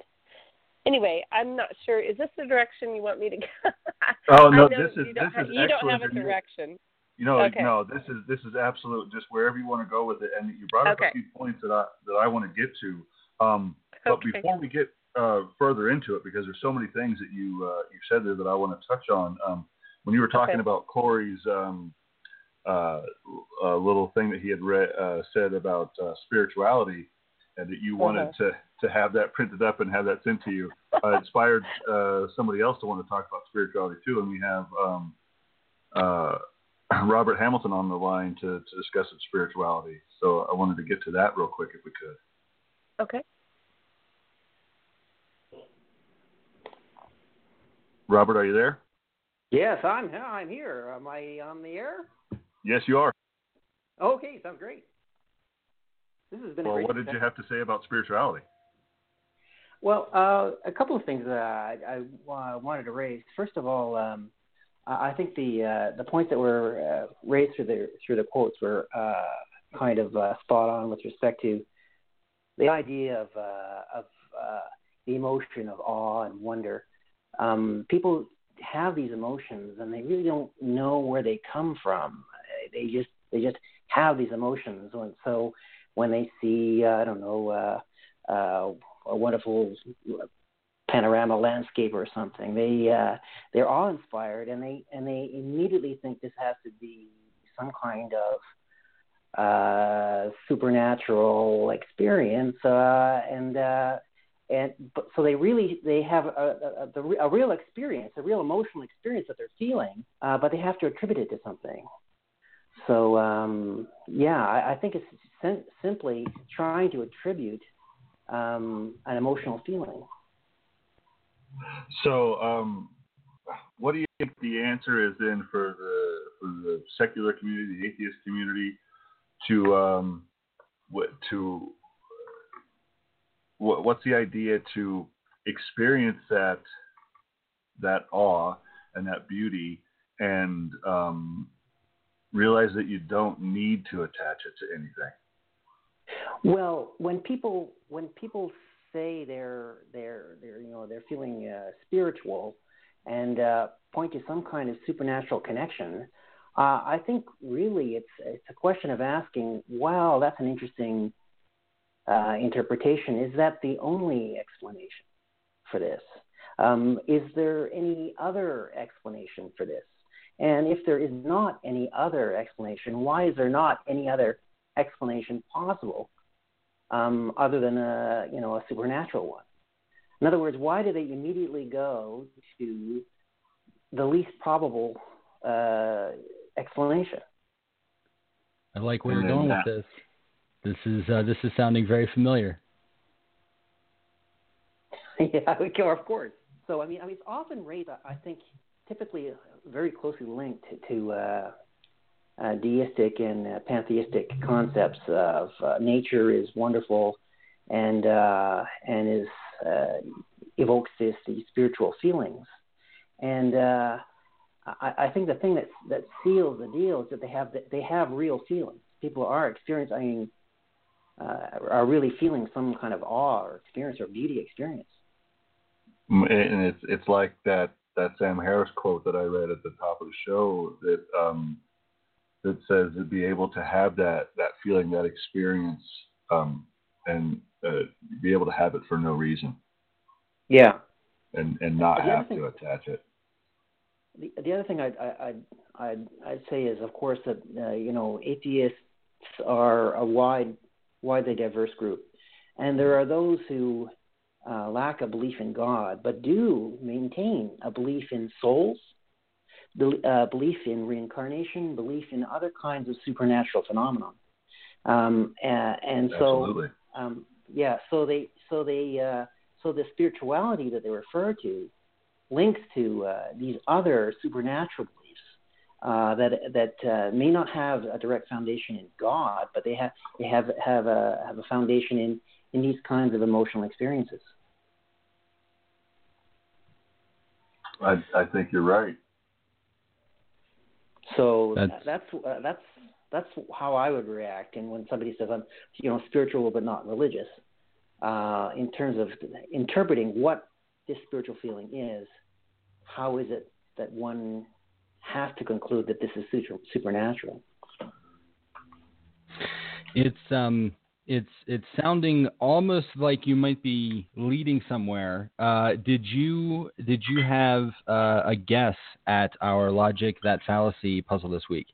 anyway, I'm not sure. Is this the direction you want me to go? Oh no, this is you this don't have, is you don't have a direction. You know, Okay. no, this is this is absolute. Just wherever you want to go with it, and you brought up Okay. a few points that I that I want to get to. Um, but Okay. before we get uh, further into it, because there's so many things that you uh, you said there that I want to touch on. Um, when you were talking Okay. about Cory's um, uh, uh, little thing that he had read uh, said about uh, spirituality, and that you wanted Uh-huh. to to have that printed up and have that sent to you, uh, inspired uh, somebody else to want to talk about spirituality too. And we have um, uh, Robert Hamilton on the line to, to discuss its spirituality. So I wanted to get to that real quick if we could. Okay. Robert, are you there? Yes, I'm I'm here. Am I on the air? Yes, you are. Okay, sounds great. This has been a Well, what did you have to say about spirituality? Well, uh, a couple of things uh, I, I wanted to raise. First of all, um, I I think the uh, the points that were uh, raised through the through the quotes were uh, kind of uh, spot on with respect to the idea of uh, of uh, the emotion of awe and wonder. Um, people have these emotions and they really don't know where they come from. They just they just have these emotions, and so when they see uh, I don't know uh, uh, a wonderful panorama landscape or something, they uh, they're awe inspired and they and they immediately think this has to be some kind of uh, supernatural experience, uh, and uh, and but, so they really they have a, a, a, a real experience, a real emotional experience that they're feeling, uh, but they have to attribute it to something. So um, yeah, I, I think it's sim- simply trying to attribute um, an emotional feeling. So, um, what do you think the answer is then for the for the secular community, the atheist community, to um, what to what, what's the idea to experience that that awe and that beauty and um, realize that you don't need to attach it to anything? Well, when people when people say they're they're they're you know they're feeling uh, spiritual and uh, point to some kind of supernatural connection, uh, I think really it's it's a question of asking, wow, that's an interesting uh, interpretation. Is that the only explanation for this? Um, is there any other explanation for this? And if there is not any other explanation, why is there not any other explanation possible um, other than a you know a supernatural one? In other words, why do they immediately go to the least probable uh, explanation? I like where you're going with this. This is uh, this is sounding very familiar. yeah, of course. So I mean, I mean, it's often raised. I- think typically very closely linked to, uh, uh, deistic and uh, pantheistic concepts of uh, nature is wonderful, and uh, and is uh, evokes this these spiritual feelings, and I, I think the thing that that seals the deal is that they have they have real feelings. People are experiencing. Uh, are really feeling some kind of awe or experience or beauty experience. Mm, and it's it's like that that Sam Harris quote that I read at the top of the show that um, that says to be able to have that that feeling, that experience, um, and uh, be able to have it for no reason, Yeah. and and not have thing- to attach it. The, the other thing I'd, I'd, I'd, I'd say is, of course, that uh, you know atheists are a wide, widely diverse group, and there are those who uh, lack a belief in God, but do maintain a belief in souls, bel uh, belief in reincarnation, belief in other kinds of supernatural phenomenon, um, and, and so um, yeah, so they so they uh, so the spirituality that they refer to links to uh, these other supernatural uh, that that uh, may not have a direct foundation in God, but they have they have have a have a foundation in in these kinds of emotional experiences. I, I think you're right. So That's- that's uh, that's that's how I would react. And when somebody says I'm, you know, spiritual but not religious, uh, in terms of interpreting what this spiritual feeling is, how is it that one has to conclude that this is supernatural? It's um it's it's sounding almost like you might be leading somewhere. Uh, did you did you have uh, a guess at our logic that fallacy puzzle this week?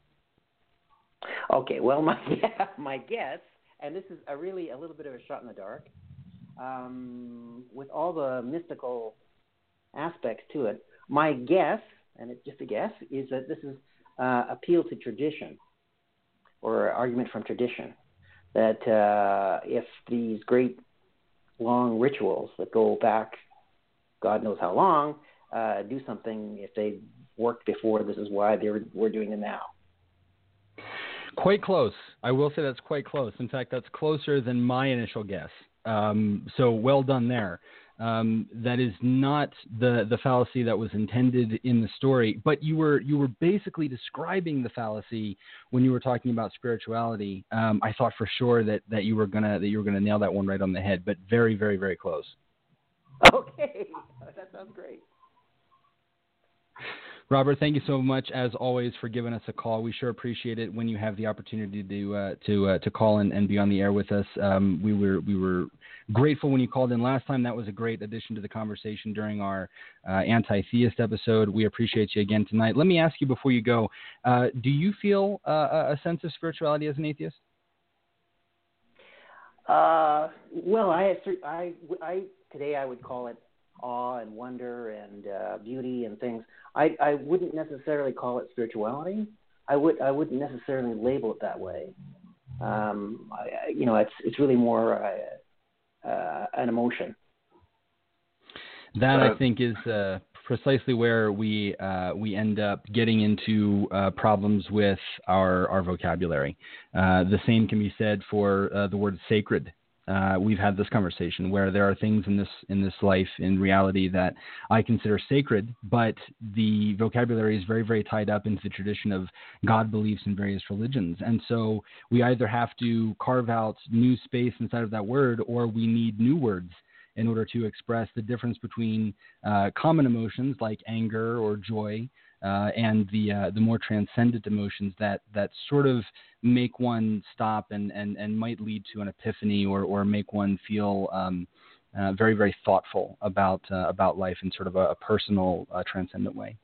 Okay, well, my my guess, and this is a really a little bit of a shot in the dark, um, with all the mystical aspects to it. My guess, and it's just a guess, is that this is uh, appeal to tradition, or argument from tradition. That uh, if these great long rituals that go back, God knows how long, uh, do something, if they worked before, this is why they're we're doing it now. Quite close. I will say that's quite close. In fact, that's closer than my initial guess. Um, so well done there. Um, that is not the the fallacy that was intended in the story, but you were you were basically describing the fallacy when you were talking about spirituality. Um, I thought for sure that, that you were gonna that you were gonna nail that one right on the head, but very very very close. Okay, that sounds great. Robert, thank you so much as always for giving us a call. We sure appreciate it when you have the opportunity to uh, to uh, to call in and be on the air with us. Um, we were we were grateful when you called in last time. That was a great addition to the conversation during our uh, anti-theist episode. We appreciate you again tonight. Let me ask you before you go: uh, Do you feel uh, a sense of spirituality as an atheist? Uh, well, I, I, I today I would call it awe and wonder and uh, beauty and things. I, I wouldn't necessarily call it spirituality. I would I wouldn't necessarily label it that way. Um, I, you know, it's it's really more uh, uh, an emotion. That Uh, I think is uh, precisely where we uh, we end up getting into uh, problems with our our vocabulary. Uh, the same can be said for uh, the word sacred. Uh, we've had this conversation where there are things in this in this life in reality that I consider sacred, but the vocabulary is very very tied up into the tradition of God beliefs in various religions, and so we either have to carve out new space inside of that word, or we need new words in order to express the difference between uh, common emotions like anger or joy uh, and the uh, the more transcendent emotions that that sort of make one stop and, and, and might lead to an epiphany or, or make one feel um, uh, very very thoughtful about uh, about life in sort of a, a personal uh, transcendent way.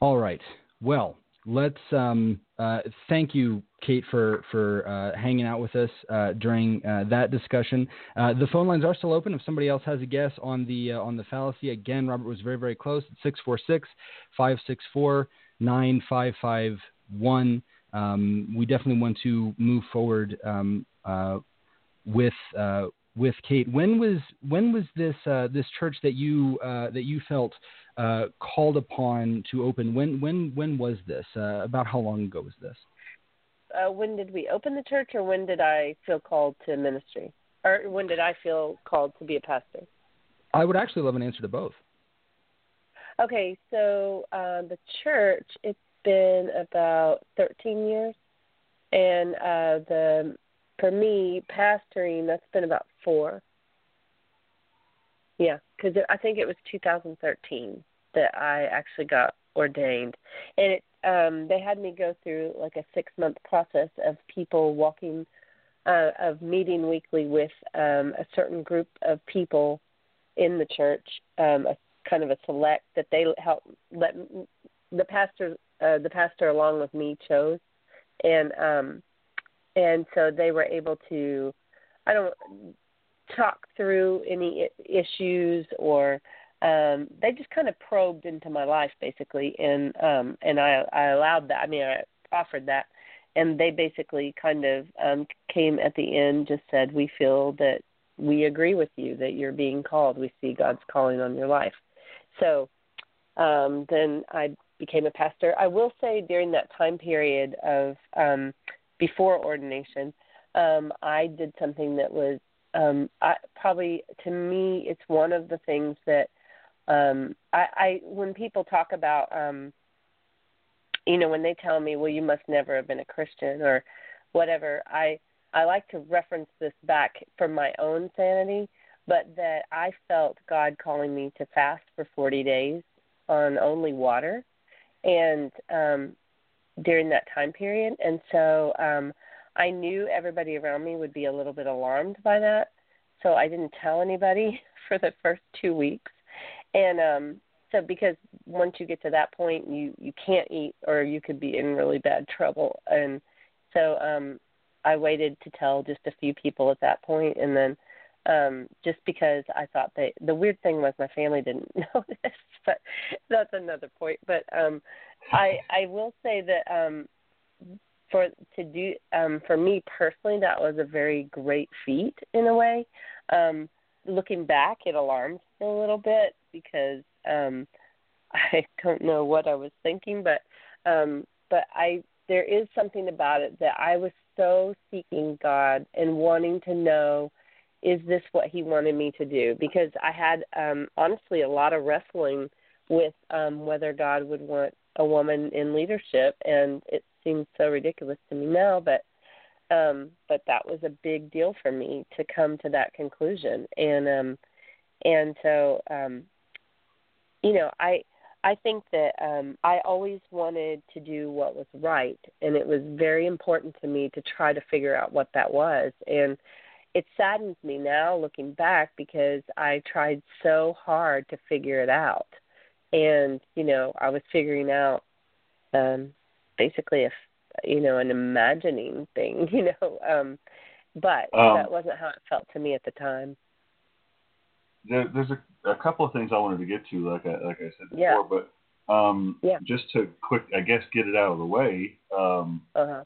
All right. Well, let's um, uh, thank you, Kate, for for uh, hanging out with us uh, during uh, that discussion. Uh, the phone lines are still open. If somebody else has a guess on the on the fallacy, again, Robert was very very close. Six four six five six four nine five five one. Um, we definitely want to move forward um, with with Kate. When was when was this this church that you that you felt uh, called upon to open. When when when was this? Uh, about how long ago was this? Uh, when did we open the church, or when did I feel called to ministry, or when did I feel called to be a pastor? I would actually love an answer to both. Okay, so uh, the church it's been about 13 years, and uh, the for me pastoring that's been about four. Yeah, because I think it was 2013 that I actually got ordained, and it um, they had me go through like a six month process of people walking, uh, of meeting weekly with um, a certain group of people in the church, um, a kind of a select that they help let the pastor uh, the pastor along with me chose, and um, and so they were able to, I don't talk through any issues or um they just kind of probed into my life basically and um and I I allowed that I mean I offered that and they basically kind of um came at the end just said we feel that we agree with you that you're being called. We see God's calling on your life. So um then I became a pastor. I will say during that time period of um before ordination um I did something that was um, I, probably to me, it's one of the things that um, I, I when people talk about, um, you know, when they tell me, well, you must never have been a Christian or whatever, I I like to reference this back for my own sanity, but that I felt God calling me to fast for 40 days on only water, and um, during that time period, and so um, I knew everybody around me would be a little bit alarmed by that, so I didn't tell anybody for the first two weeks, and um, so because once you get to that point, you you can't eat, or you could be in really bad trouble, and so um, I waited to tell just a few people at that point, and then um just because I thought that the weird thing was my family didn't know this, but that's another point. But um I I will say that um for to do um for me personally that was a very great feat in a way. Um looking back it alarms me a little bit because um I don't know what I was thinking but um but I there is something about it that I was so seeking God and wanting to know is this what he wanted me to do because I had um honestly a lot of wrestling with um whether God would want a woman in leadership and it seems so ridiculous to me now but um but that was a big deal for me to come to that conclusion. And um and so um you know i i think that um i always wanted to do what was right and it was very important to me to try to figure out what that was. And it saddens me now looking back because i tried so hard to figure it out. And you know i was figuring out um basically a you know an imagining thing you know um but Um, that wasn't how it felt to me at the time There, there's a, a couple of things I wanted to get to, like I, like I said before, Yeah. but um, Yeah. just to quick, I guess, get it out of the way. Um, uh-huh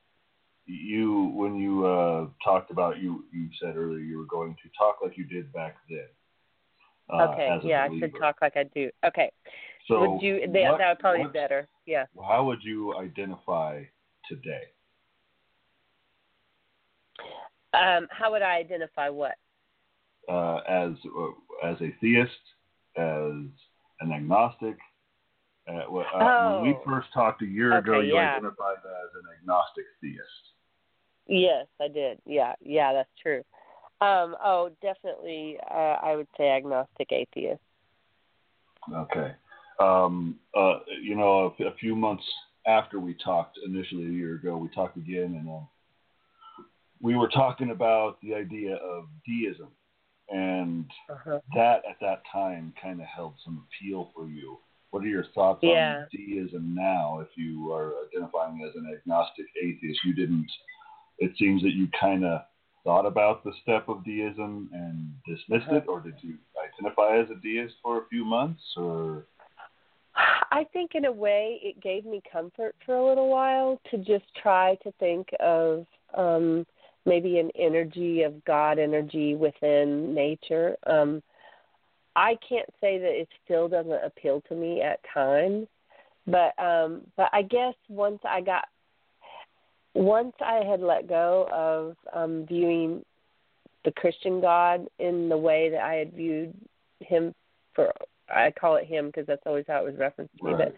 you when you uh, talked about you you said earlier you were going to talk like you did back then. Uh, okay yeah i believer. should talk like i do okay So would you that, what- that would probably what- be better yeah How would you identify today? um how would i identify what Uh, as uh, as a theist, as an agnostic. Uh, well, uh, When we Oh. first talked a year ago, you yeah. identified as an agnostic theist. Yes, I did. Yeah, yeah, that's true. Um, oh, definitely. Uh, I would say agnostic atheist. Okay. Um, uh, you know, a, a few months after we talked initially a year ago, we talked again, and uh, we were talking about the idea of deism, and Uh-huh. that at that time kind of held some appeal for you. What are your thoughts Yeah. on deism now? If you are identifying as an agnostic atheist, you didn't. It seems that you kind of thought about the step of deism and dismissed it, or did you identify as a deist for a few months, or I think in a way it gave me comfort for a little while to just try to think of um maybe an energy of God energy within nature. Um I can't say that it still doesn't appeal to me at times, but um but I guess once I got once I had let go of um viewing the Christian God in the way that I had viewed him for I call it him because that's always how it was referenced to me. Right.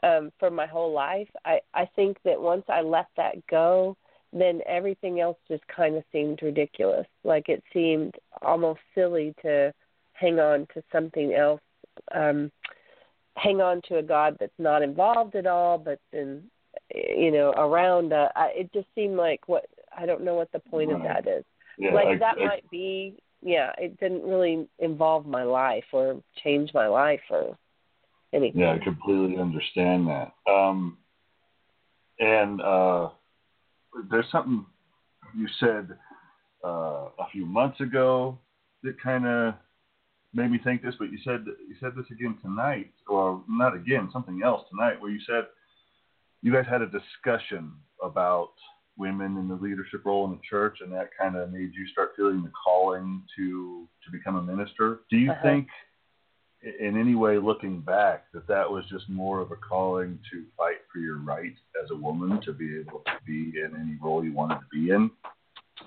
But um, for my whole life, I I think that once I let that go, then everything else just kind of seemed ridiculous. Like it seemed almost silly to hang on to something else, um, hang on to a God that's not involved at all, but then you know around. Uh, I, it just seemed like what I don't know what the point of that is yeah, like I- that I- might be yeah it didn't really involve my life or change my life or anything Yeah, I completely understand that. Um, and uh, there's something you said uh, a few months ago that kind of made me think this, but you said you said this again tonight, or not again, something else tonight, where you said you guys had a discussion about women in the leadership role in the church, and that kind of made you start feeling the calling to to become a minister. Do you Uh-huh. think? in any way looking back that that was just more of a calling to fight for your right as a woman to be able to be in any role you wanted to be in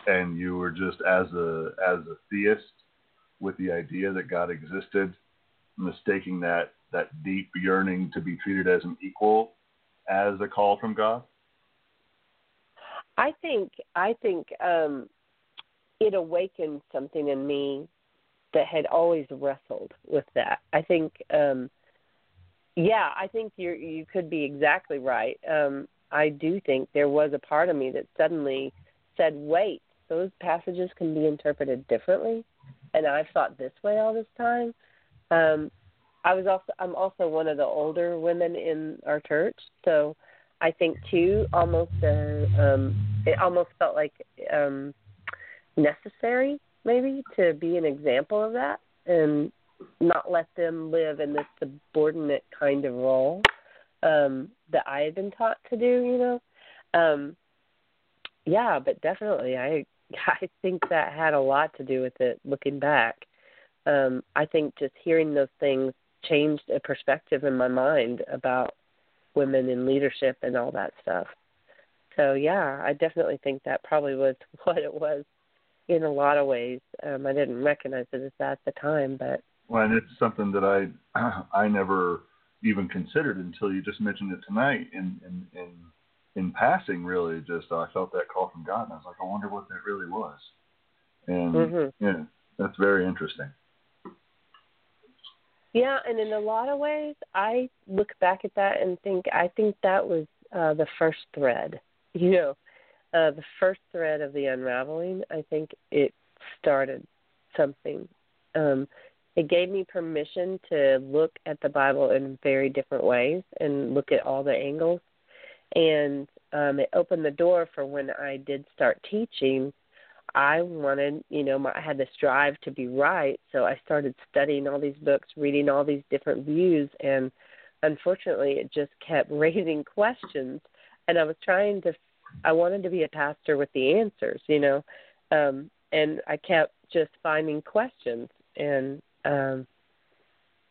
and you were just as a as a theist with the idea that God existed, mistaking that that deep yearning to be treated as an equal as a call from God? I think I think um, it awakened something in me that had always wrestled with that. I think, um, yeah, I think you you could be exactly right. Um, I do think there was a part of me that suddenly said, "Wait, those passages can be interpreted differently," and I've thought this way all this time. Um, I was also I'm also one of the older women in our church, so I think too almost uh, um, it almost felt like um, necessary maybe to be an example of that and not let them live in this subordinate kind of role um, that I had been taught to do. You know, um, yeah, but definitely I I think that had a lot to do with it. Looking back, um, I think just hearing those things changed a perspective in my mind about women in leadership and all that stuff. So yeah, I definitely think that probably was what it was in a lot of ways. Um, I didn't recognize it as that at the time, but well, and it's something that I I never even considered until you just mentioned it tonight. In in in in passing, really, just I felt that call from God, and I was like, I wonder what that really was. And mm-hmm. yeah, that's very interesting. Yeah, and in a lot of ways, I look back at that and think I think that was uh, the first thread. You know, uh, the first thread of the unraveling. I think it started something. Um, it gave me permission to look at the Bible in very different ways and look at all the angles, and um, it opened the door for when I did start teaching I wanted, you know, my, I had this drive to be right, so I started studying all these books, reading all these different views, and unfortunately, it just kept raising questions. And I was trying to, I wanted to be a pastor with the answers, you know, um, and I kept just finding questions, and um,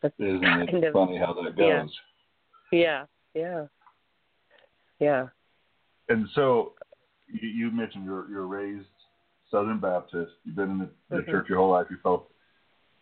that's Isn't it of, funny how that goes? Yeah, yeah, yeah. And so, you, you mentioned you're you're raised Southern Baptist. You've been in the, the mm-hmm. church your whole life. You felt,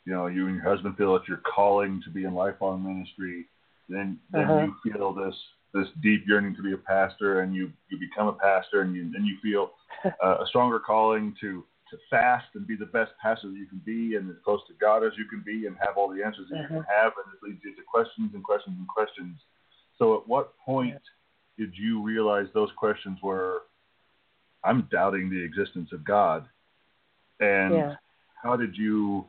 you know, you and your husband feel that you're calling to be in lifelong ministry. Then, then uh-huh. you feel this this deep yearning to be a pastor, and you you become a pastor, and you and you feel uh, a stronger calling to to fast and be the best pastor that you can be, and as close to God as you can be, and have all the answers that uh-huh. you can mm-hmm. have, and it leads you to questions and questions and questions. So, at what point did you realize those questions were I'm doubting the existence of God. And yeah. how did you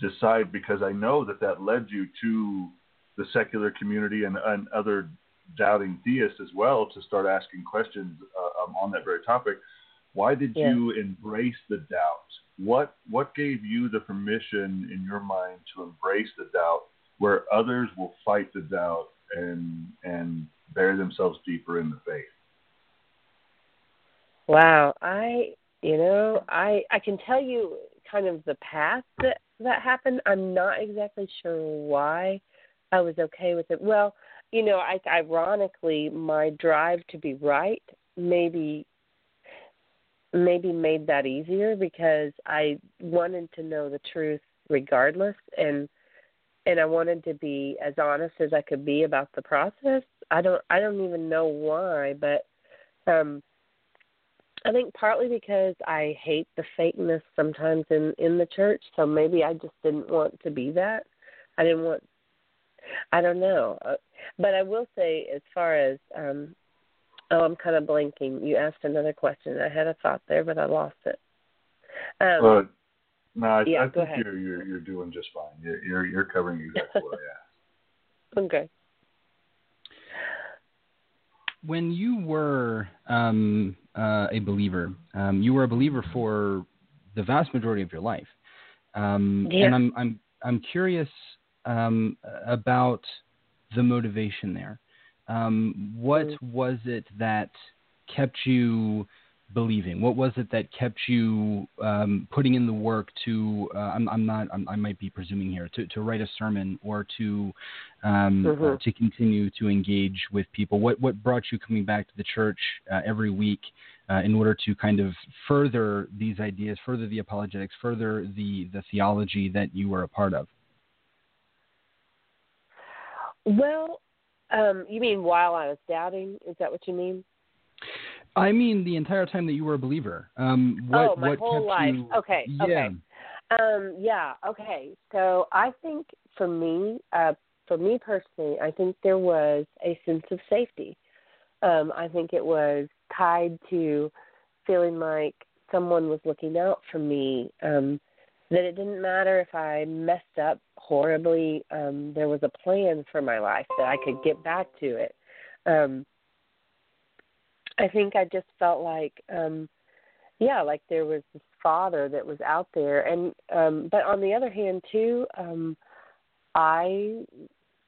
decide? Because I know that that led you to the secular community and, and other doubting theists as well to start asking questions uh, um, on that very topic. Why did yeah. you embrace the doubt? What what gave you the permission in your mind to embrace the doubt, where others will fight the doubt and and bury themselves deeper in the faith? Wow, I you know I I can tell you kind of the path that that happened. I'm not exactly sure why I was okay with it. Well, you know, I ironically my drive to be right maybe maybe made that easier because I wanted to know the truth regardless and and I wanted to be as honest as I could be about the process. I don't I don't even know why, but um I think partly because I hate the fakeness sometimes in in the church, so maybe I just didn't want to be that. I didn't want. I don't know, uh, but I will say as far as um oh, I'm kind of blinking. You asked another question. I had a thought there, but I lost it. Um, well, no, I, yeah, I think you're you're you're doing just fine. You're you're, you're covering exactly what I asked. Okay. When you were um, uh, a believer. Um, you were a believer for the vast majority of your life, um, yeah. and I'm I'm I'm curious um, about the motivation there. Um, what mm. was it that kept you believing? What was it that kept you um, putting in the work to? Uh, I'm, I'm, not. I'm, i might be presuming here to, to write a sermon or to um, mm-hmm. uh, to continue to engage with people. What what brought you coming back to the church uh, every week uh, in order to kind of further these ideas, further the apologetics, further the the theology that you were a part of? Well, um, you mean while I was doubting? Is that what you mean? I mean the entire time that you were a believer. Um, what, oh, my what whole life. You, okay. yeah. Okay. Um, yeah. Okay. So I think for me, uh, for me personally, I think there was a sense of safety. Um, I think it was tied to feeling like someone was looking out for me. Um, that it didn't matter if I messed up horribly. Um, there was a plan for my life that I could get back to it. Um, I think I just felt like, um, yeah, like there was this father that was out there, and um, but on the other hand too, um, I,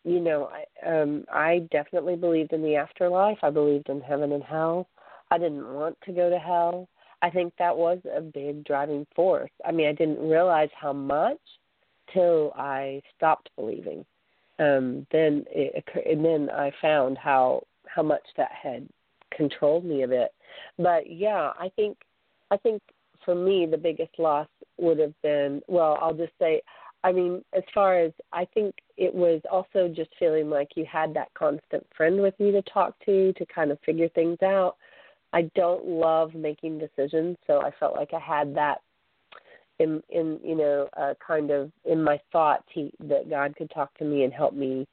you know, I, um, I definitely believed in the afterlife. I believed in heaven and hell. I didn't want to go to hell. I think that was a big driving force. I mean, I didn't realize how much till I stopped believing. Um, then it, and then I found how how much that had controlled me a bit. But yeah, I think I think for me the biggest loss would have been well, I'll just say I mean, as far as I think it was also just feeling like you had that constant friend with you to talk to to kind of figure things out. I don't love making decisions, so I felt like I had that in in you know uh, kind of in my thoughts he that God could talk to me and help me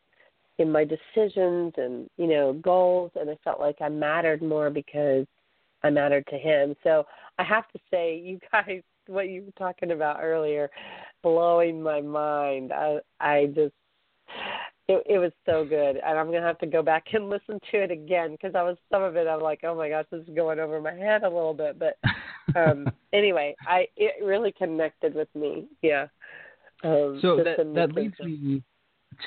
in my decisions and you know goals and I felt like I mattered more because I mattered to him. So I have to say you guys what you were talking about earlier blowing my mind. I I just it, it was so good, and I'm gonna have to go back and listen to it again because I was some of it. I'm like, oh my gosh, this is going over my head a little bit. But um anyway, I it really connected with me. Yeah. Um, so that that leads me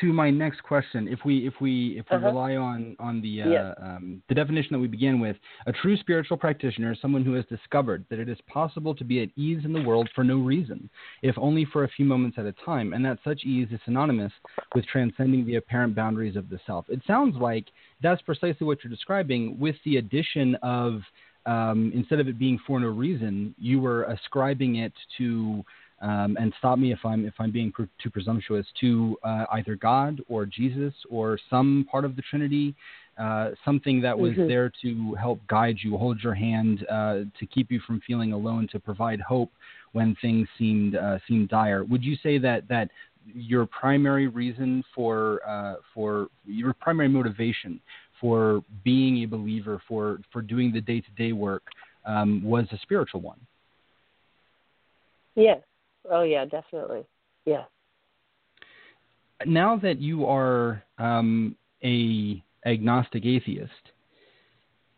to my next question. If we if we if we Uh-huh. rely on on the uh, Yes. um, the definition that we began with, a true spiritual practitioner is someone who has discovered that it is possible to be at ease in the world for no reason, if only for a few moments at a time, and that such ease is synonymous with transcending the apparent boundaries of the self. It sounds like that's precisely what you're describing, with the addition of um, instead of it being for no reason, you were ascribing it to um, and stop me if I'm if I'm being pr- too presumptuous to uh, either God or Jesus or some part of the Trinity, uh, something that was Mhm. there to help guide you, hold your hand, uh, to keep you from feeling alone, to provide hope when things seemed uh, seemed dire. Would you say that that your primary reason for uh, for your primary motivation for being a believer, for for doing the day to day work, um, was a spiritual one? Yes. Oh yeah, definitely. Yeah. now that you are um, a agnostic atheist,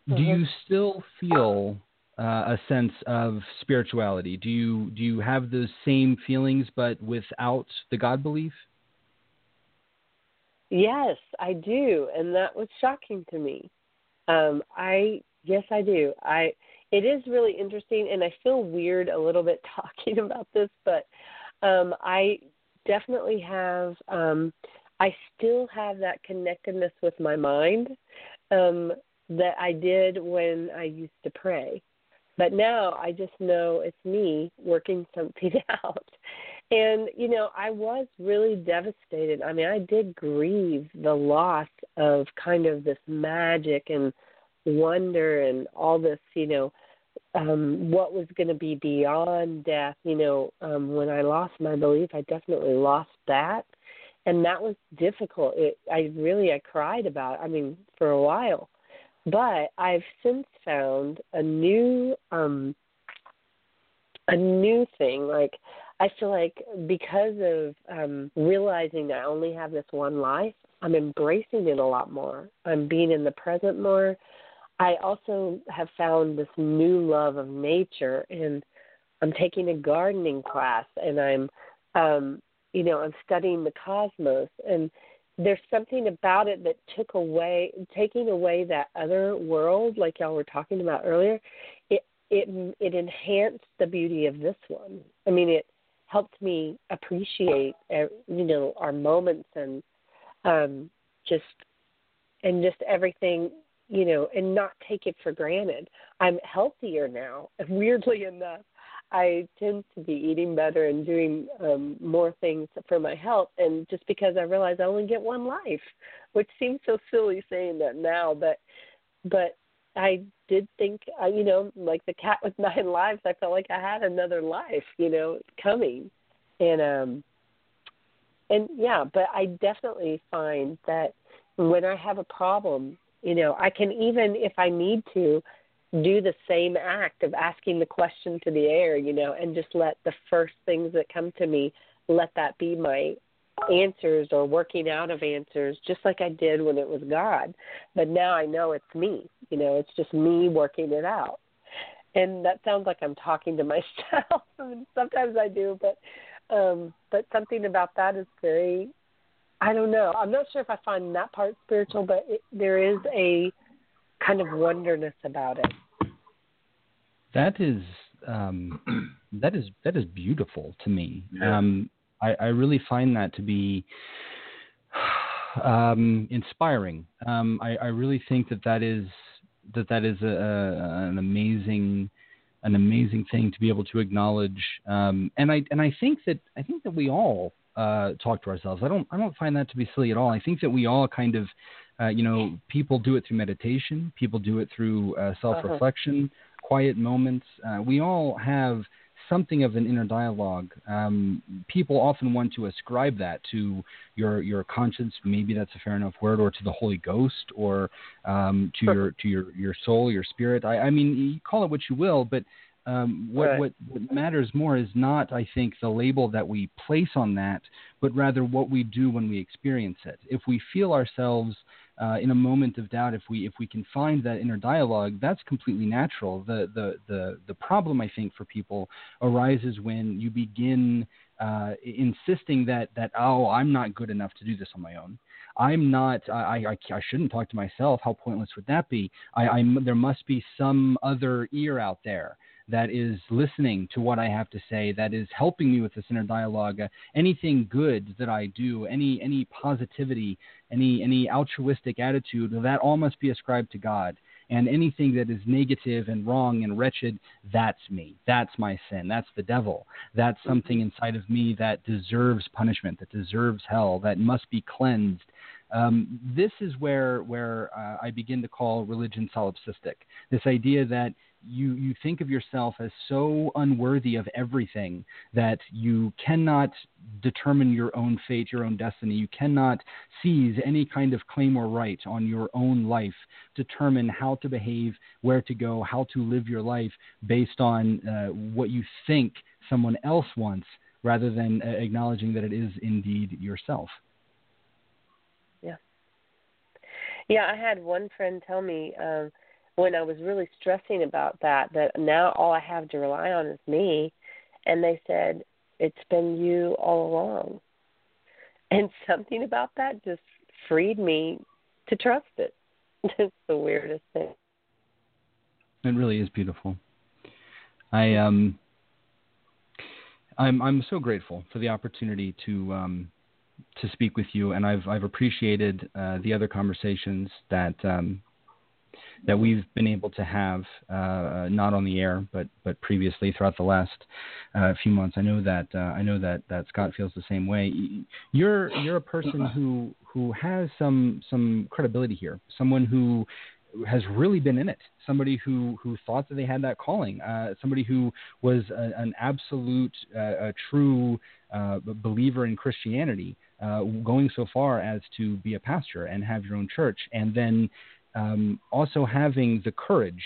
do Mhm. you still feel uh, a sense of spirituality? Do you do you have those same feelings but without the God belief? Yes, I do, and that was shocking to me. Um, I yes, I do. I it is really interesting, and I feel weird a little bit talking about this, but um, I definitely have. Um, I still have that connectedness with my mind um, that I did when I used to pray, but now I just know it's me working something out. And, you know, I was really devastated. I mean, I did grieve the loss of kind of this magic and wonder and all this, you know, um, what was going to be beyond death. You know, um, when I lost my belief, I definitely lost that. And that was difficult. It, I really, I cried about it. I mean, for a while. But I've since found a new, um, a new thing. Like, I feel like because of um, realizing that I only have this one life, I'm embracing it a lot more. I'm being in the present more. I also have found this new love of nature, and I'm taking a gardening class, and I'm, um, you know, I'm studying the cosmos, and there's something about it that took away, taking away that other world, like y'all were talking about earlier. It it it enhanced the beauty of this one. I mean, it helped me appreciate uh, you know our moments and um just and just everything you know, and not take it for granted. I'm healthier now. Weirdly enough, I tend to be eating better and doing um more things for my health and just because I realize I only get one life, which seems so silly saying that now, but but I did think uh, you know, like the cat with nine lives, I felt like I had another life, you know, coming. And um and yeah, but I definitely find that when I have a problem, you know, I can even if I need to do the same act of asking the question to the air, you know, and just let the first things that come to me, let that be my answers or working out of answers, just like I did when it was God. But now I know it's me, you know, it's just me working it out. And that sounds like I'm talking to myself. and sometimes I do, but um but something about that is very I don't know. I'm not sure if I find that part spiritual, but it, there is a kind of wonderness about it. That is um, that is that is beautiful to me. Yeah. Um, I, I really find that to be um, inspiring. Um, I, I really think that that is that that is a, a, an amazing an amazing thing to be able to acknowledge. Um, and I and I think that I think that we all uh, talk to ourselves. I don't I don't find that to be silly at all. I think that we all kind of uh, you know, people do it through meditation. People do it through uh, self-reflection, quiet moments. Uh, we all have something of an inner dialogue. Um, people often want to ascribe that to your your conscience. Maybe that's a fair enough word, or to the Holy Ghost, or um, to your to your your soul, your spirit. I, I mean, you call it what you will, but um, what, Right. what what matters more is not, I think, the label that we place on that, but rather what we do when we experience it. If we feel ourselves uh, in a moment of doubt, if we if we can find that inner dialogue, that's completely natural. The the the the problem I think for people arises when you begin uh, insisting that that oh I'm not good enough to do this on my own. I'm not. I, I I shouldn't talk to myself. How pointless would that be? I, I there must be some other ear out there that is listening to what I have to say, that is helping me with this inner dialogue. Uh, anything good that I do, any any positivity, any any altruistic attitude, that all must be ascribed to God. And anything that is negative and wrong and wretched, that's me. That's my sin. That's the devil. That's something inside of me that deserves punishment, that deserves hell, that must be cleansed. Um, this is where where uh, I begin to call religion solipsistic. This idea that you you think of yourself as so unworthy of everything that you cannot determine your own fate, your own destiny. You cannot seize any kind of claim or right on your own life, determine how to behave, where to go, how to live your life based on uh, what you think someone else wants, rather than uh, acknowledging that it is indeed yourself. Yeah, Yeah, I had one friend tell me um when I was really stressing about that that now all I have to rely on is me and they said it's been you all along. And something about that just freed me to trust it. It's the weirdest thing. It really is beautiful. I um I'm I'm so grateful for the opportunity to um to speak with you and I've I've appreciated uh, the other conversations that um that we've been able to have uh, not on the air but but previously throughout the last uh, few months. I know that uh, I know that that Scott feels the same way. You're you're a person who who has some some credibility here. Someone who has really been in it. Somebody who who thought that they had that calling. Uh, somebody who was a, an absolute, uh, a true uh, believer in Christianity, uh, going so far as to be a pastor and have your own church, and then um, also having the courage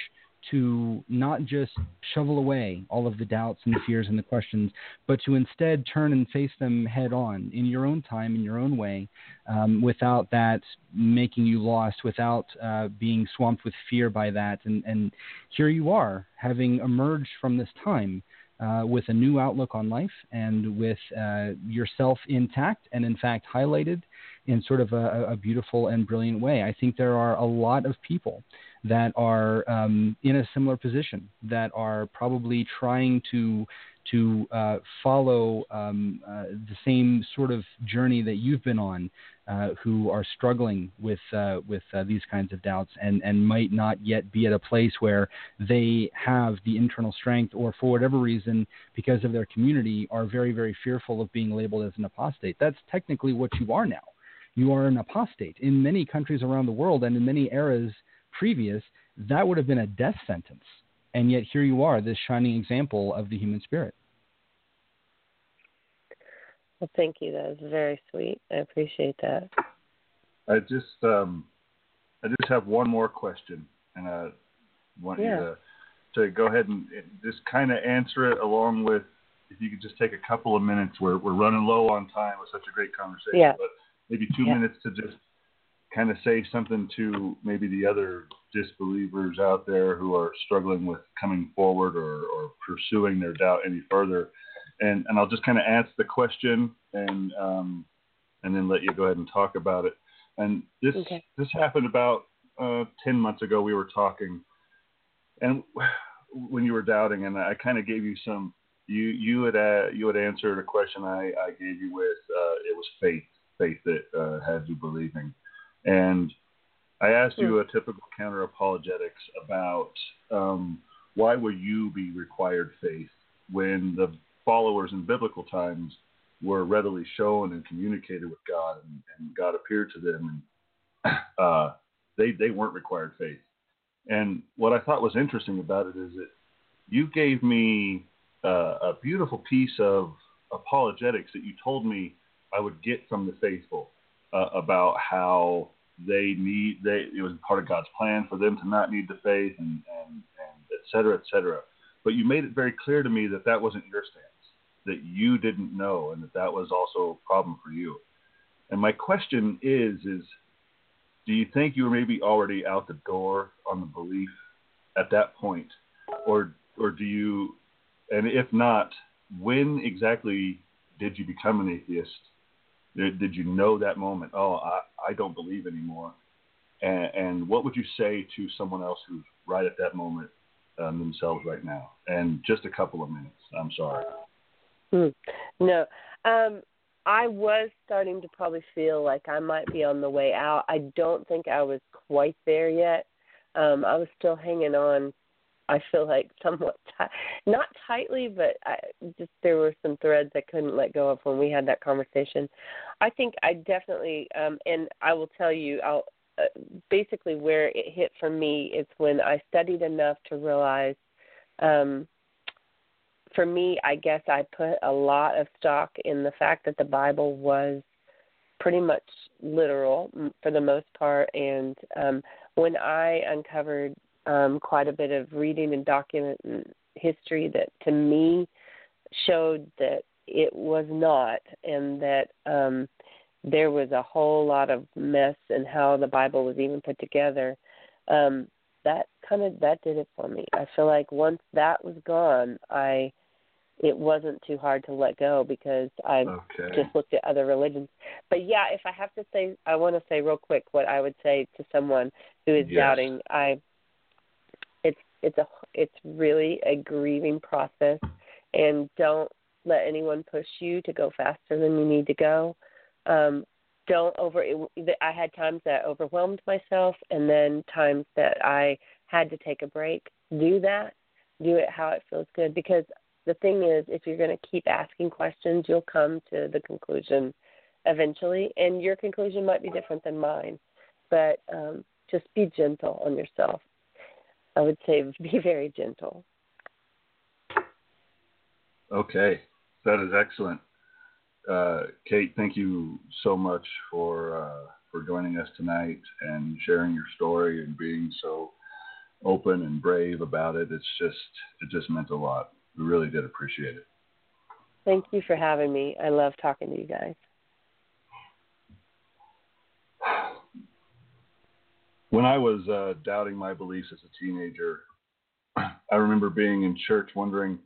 to not just shovel away all of the doubts and the fears and the questions, but to instead turn and face them head on in your own time, in your own way, um, without that making you lost, without uh, being swamped with fear by that. And, and here you are, having emerged from this time. Uh, with a new outlook on life and with uh, yourself intact and, in fact, highlighted in sort of a, a beautiful and brilliant way. I think there are a lot of people that are um, in a similar position that are probably trying to to uh, follow um, uh, the same sort of journey that you've been on, uh, who are struggling with uh, with uh, these kinds of doubts and and might not yet be at a place where they have the internal strength, or for whatever reason, because of their community, are very very fearful of being labeled as an apostate. That's technically what you are now. You are an apostate in many countries around the world and in many eras previous. That would have been a death sentence and yet here you are, this shining example of the human spirit. Well, thank you. That is very sweet. I appreciate that. I just, um, I just have one more question, and I want yeah. you to to go ahead and just kind of answer it along with if you could just take a couple of minutes. We're we're running low on time with such a great conversation, yeah. but maybe two yeah. minutes to just kind of say something to maybe the other disbelievers out there who are struggling with coming forward or, or pursuing their doubt any further. And, and I'll just kind of answer the question and um, and then let you go ahead and talk about it. And this okay. this happened about uh, ten months ago. We were talking, and when you were doubting, and I kind of gave you some. You you had uh, you had answered a question I, I gave you with uh, it was faith faith that uh, had you believing, and I asked you a typical counter apologetics about um, why would you be required faith when the followers in biblical times were readily shown and communicated with God and, and God appeared to them and uh, they they weren't required faith. And what I thought was interesting about it is that you gave me uh, a beautiful piece of apologetics that you told me I would get from the faithful uh, about how they need they it was part of God's plan for them to not need the faith and and, and et cetera, et cetera. But you made it very clear to me that that wasn't your stance, that you didn't know, and that that was also a problem for you. And my question is, is do you think you were maybe already out the door on the belief at that point, or or do you, and if not, when exactly did you become an atheist? Did, did you know that moment? Oh, I, I don't believe anymore. And, and what would you say to someone else who's right at that moment um, themselves right now? And just a couple of minutes. I'm sorry. Hmm. No, um, I was starting to probably feel like I might be on the way out. I don't think I was quite there yet. Um, I was still hanging on I feel like somewhat t- not tightly, but I just there were some threads I couldn't let go of when we had that conversation. I think I definitely, um, and I will tell you, I'll uh, basically where it hit for me is when I studied enough to realize. Um, for me, I guess I put a lot of stock in the fact that the Bible was pretty much literal for the most part. And um, when I uncovered um, quite a bit of reading and document history that to me showed that it was not, and that um, there was a whole lot of mess in how the Bible was even put together. Um, that kind of that did it for me. I feel like once that was gone, I it wasn't too hard to let go because I okay. just looked at other religions. But yeah, if I have to say, I want to say real quick what I would say to someone who is yes. doubting. I it's a it's really a grieving process and don't let anyone push you to go faster than you need to go. Um don't over i had times that I overwhelmed myself and then times that i had to take a break. Do that. Do it how it feels good because the thing is if you're going to keep asking questions you'll come to the conclusion eventually and your conclusion might be different than mine. But um just be gentle on yourself I would say be very gentle. Okay, that is excellent. Uh, Kate, thank you so much for uh, for joining us tonight and sharing your story and being so open and brave about it. It's just it just meant a lot. We really did appreciate it. Thank you for having me. I love talking to you guys. When I was uh, doubting my beliefs as a teenager, I remember being in church wondering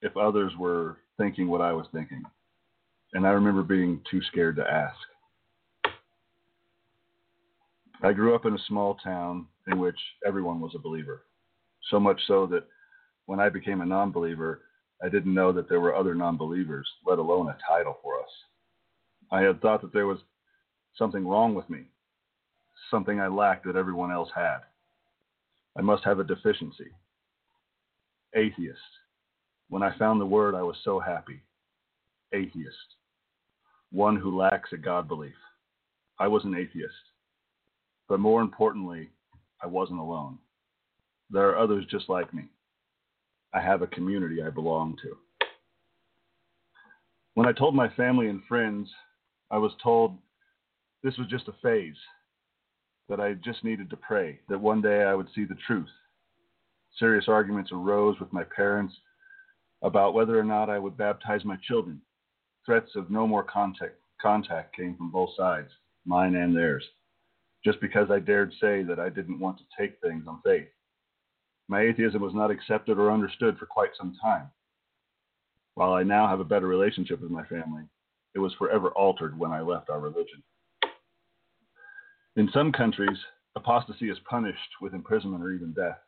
if others were thinking what I was thinking. And I remember being too scared to ask. I grew up in a small town in which everyone was a believer. So much so that when I became a non believer, I didn't know that there were other non believers, let alone a title for us. I had thought that there was something wrong with me, something I lacked that everyone else had. I must have a deficiency. Atheist. When I found the word, I was so happy. Atheist. One who lacks a God belief. I was an atheist. But more importantly, I wasn't alone. There are others just like me. I have a community I belong to. When I told my family and friends, I was told this was just a phase, that I just needed to pray, that one day I would see the truth. Serious arguments arose with my parents about whether or not I would baptize my children. Threats of no more contact, contact came from both sides, mine and theirs, just because I dared say that I didn't want to take things on faith. My atheism was not accepted or understood for quite some time. While I now have a better relationship with my family, it was forever altered when I left our religion. In some countries, apostasy is punished with imprisonment or even death,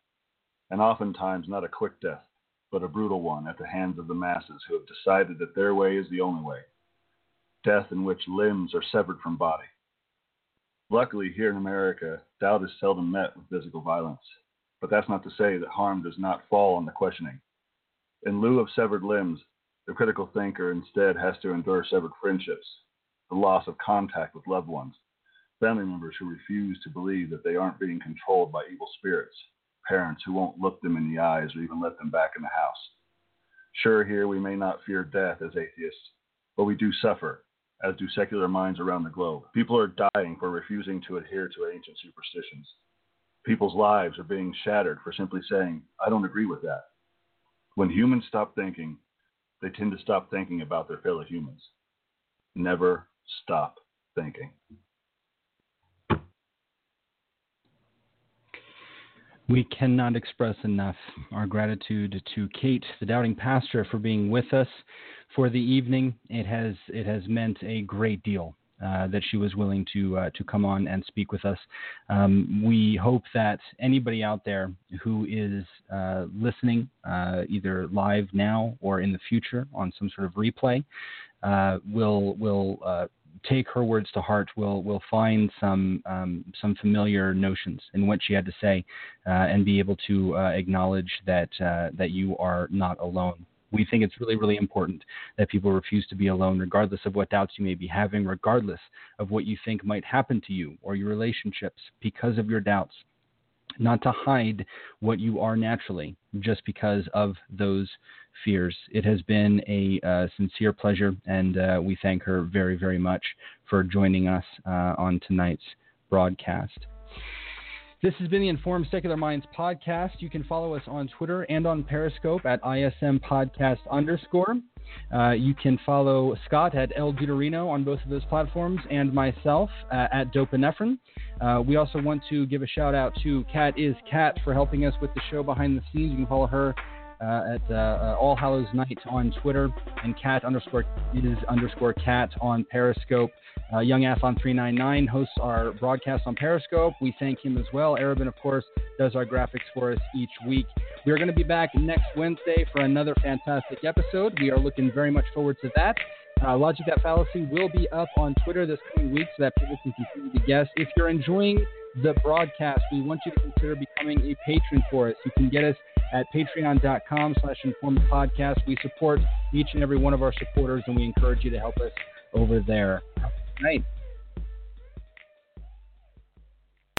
and oftentimes not a quick death, but a brutal one at the hands of the masses who have decided that their way is the only way death in which limbs are severed from body. Luckily, here in America, doubt is seldom met with physical violence, but that's not to say that harm does not fall on the questioning. In lieu of severed limbs, the critical thinker instead has to endure severed friendships, the loss of contact with loved ones, family members who refuse to believe that they aren't being controlled by evil spirits, parents who won't look them in the eyes or even let them back in the house. Sure, here we may not fear death as atheists, but we do suffer, as do secular minds around the globe. People are dying for refusing to adhere to ancient superstitions. People's lives are being shattered for simply saying, I don't agree with that. When humans stop thinking, they tend to stop thinking about their fellow humans. Never stop thinking. We cannot express enough our gratitude to Kate, the doubting pastor, for being with us for the evening. It has it has meant a great deal uh, that she was willing to uh, to come on and speak with us. Um, we hope that anybody out there who is uh, listening, uh, either live now or in the future on some sort of replay, uh, will will uh, take her words to heart, will will find some um, some familiar notions in what she had to say, uh, and be able to uh, acknowledge that uh, that you are not alone. We think it's really, really important that people refuse to be alone, regardless of what doubts you may be having, regardless of what you think might happen to you or your relationships because of your doubts not to hide what you are naturally just because of those fears. It has been a uh, sincere pleasure, and uh, we thank her very, very much for joining us uh, on tonight's broadcast. This has been the Informed Secular Minds podcast. You can follow us on Twitter and on Periscope at ISM Podcast underscore. Uh, you can follow Scott at El Dudeireno on both of those platforms and myself uh, at Dopinephrine. Uh, we also want to give a shout out to Cat is Cat for helping us with the show behind the scenes. You can follow her uh, at uh, uh, All Hallows Night on Twitter and cat underscore is underscore cat on Periscope. Uh, Young Athlon 399 hosts our broadcast on Periscope. We thank him as well. Arabin, of course, does our graphics for us each week. We are going to be back next Wednesday for another fantastic episode. We are looking very much forward to that. Uh, Logic That Fallacy will be up on Twitter this coming week so that people can continue to guess. If you're enjoying the broadcast, we want you to consider becoming a patron for us. You can get us at patreon.com slash informed podcast. We support each and every one of our supporters and we encourage you to help us over there. Night.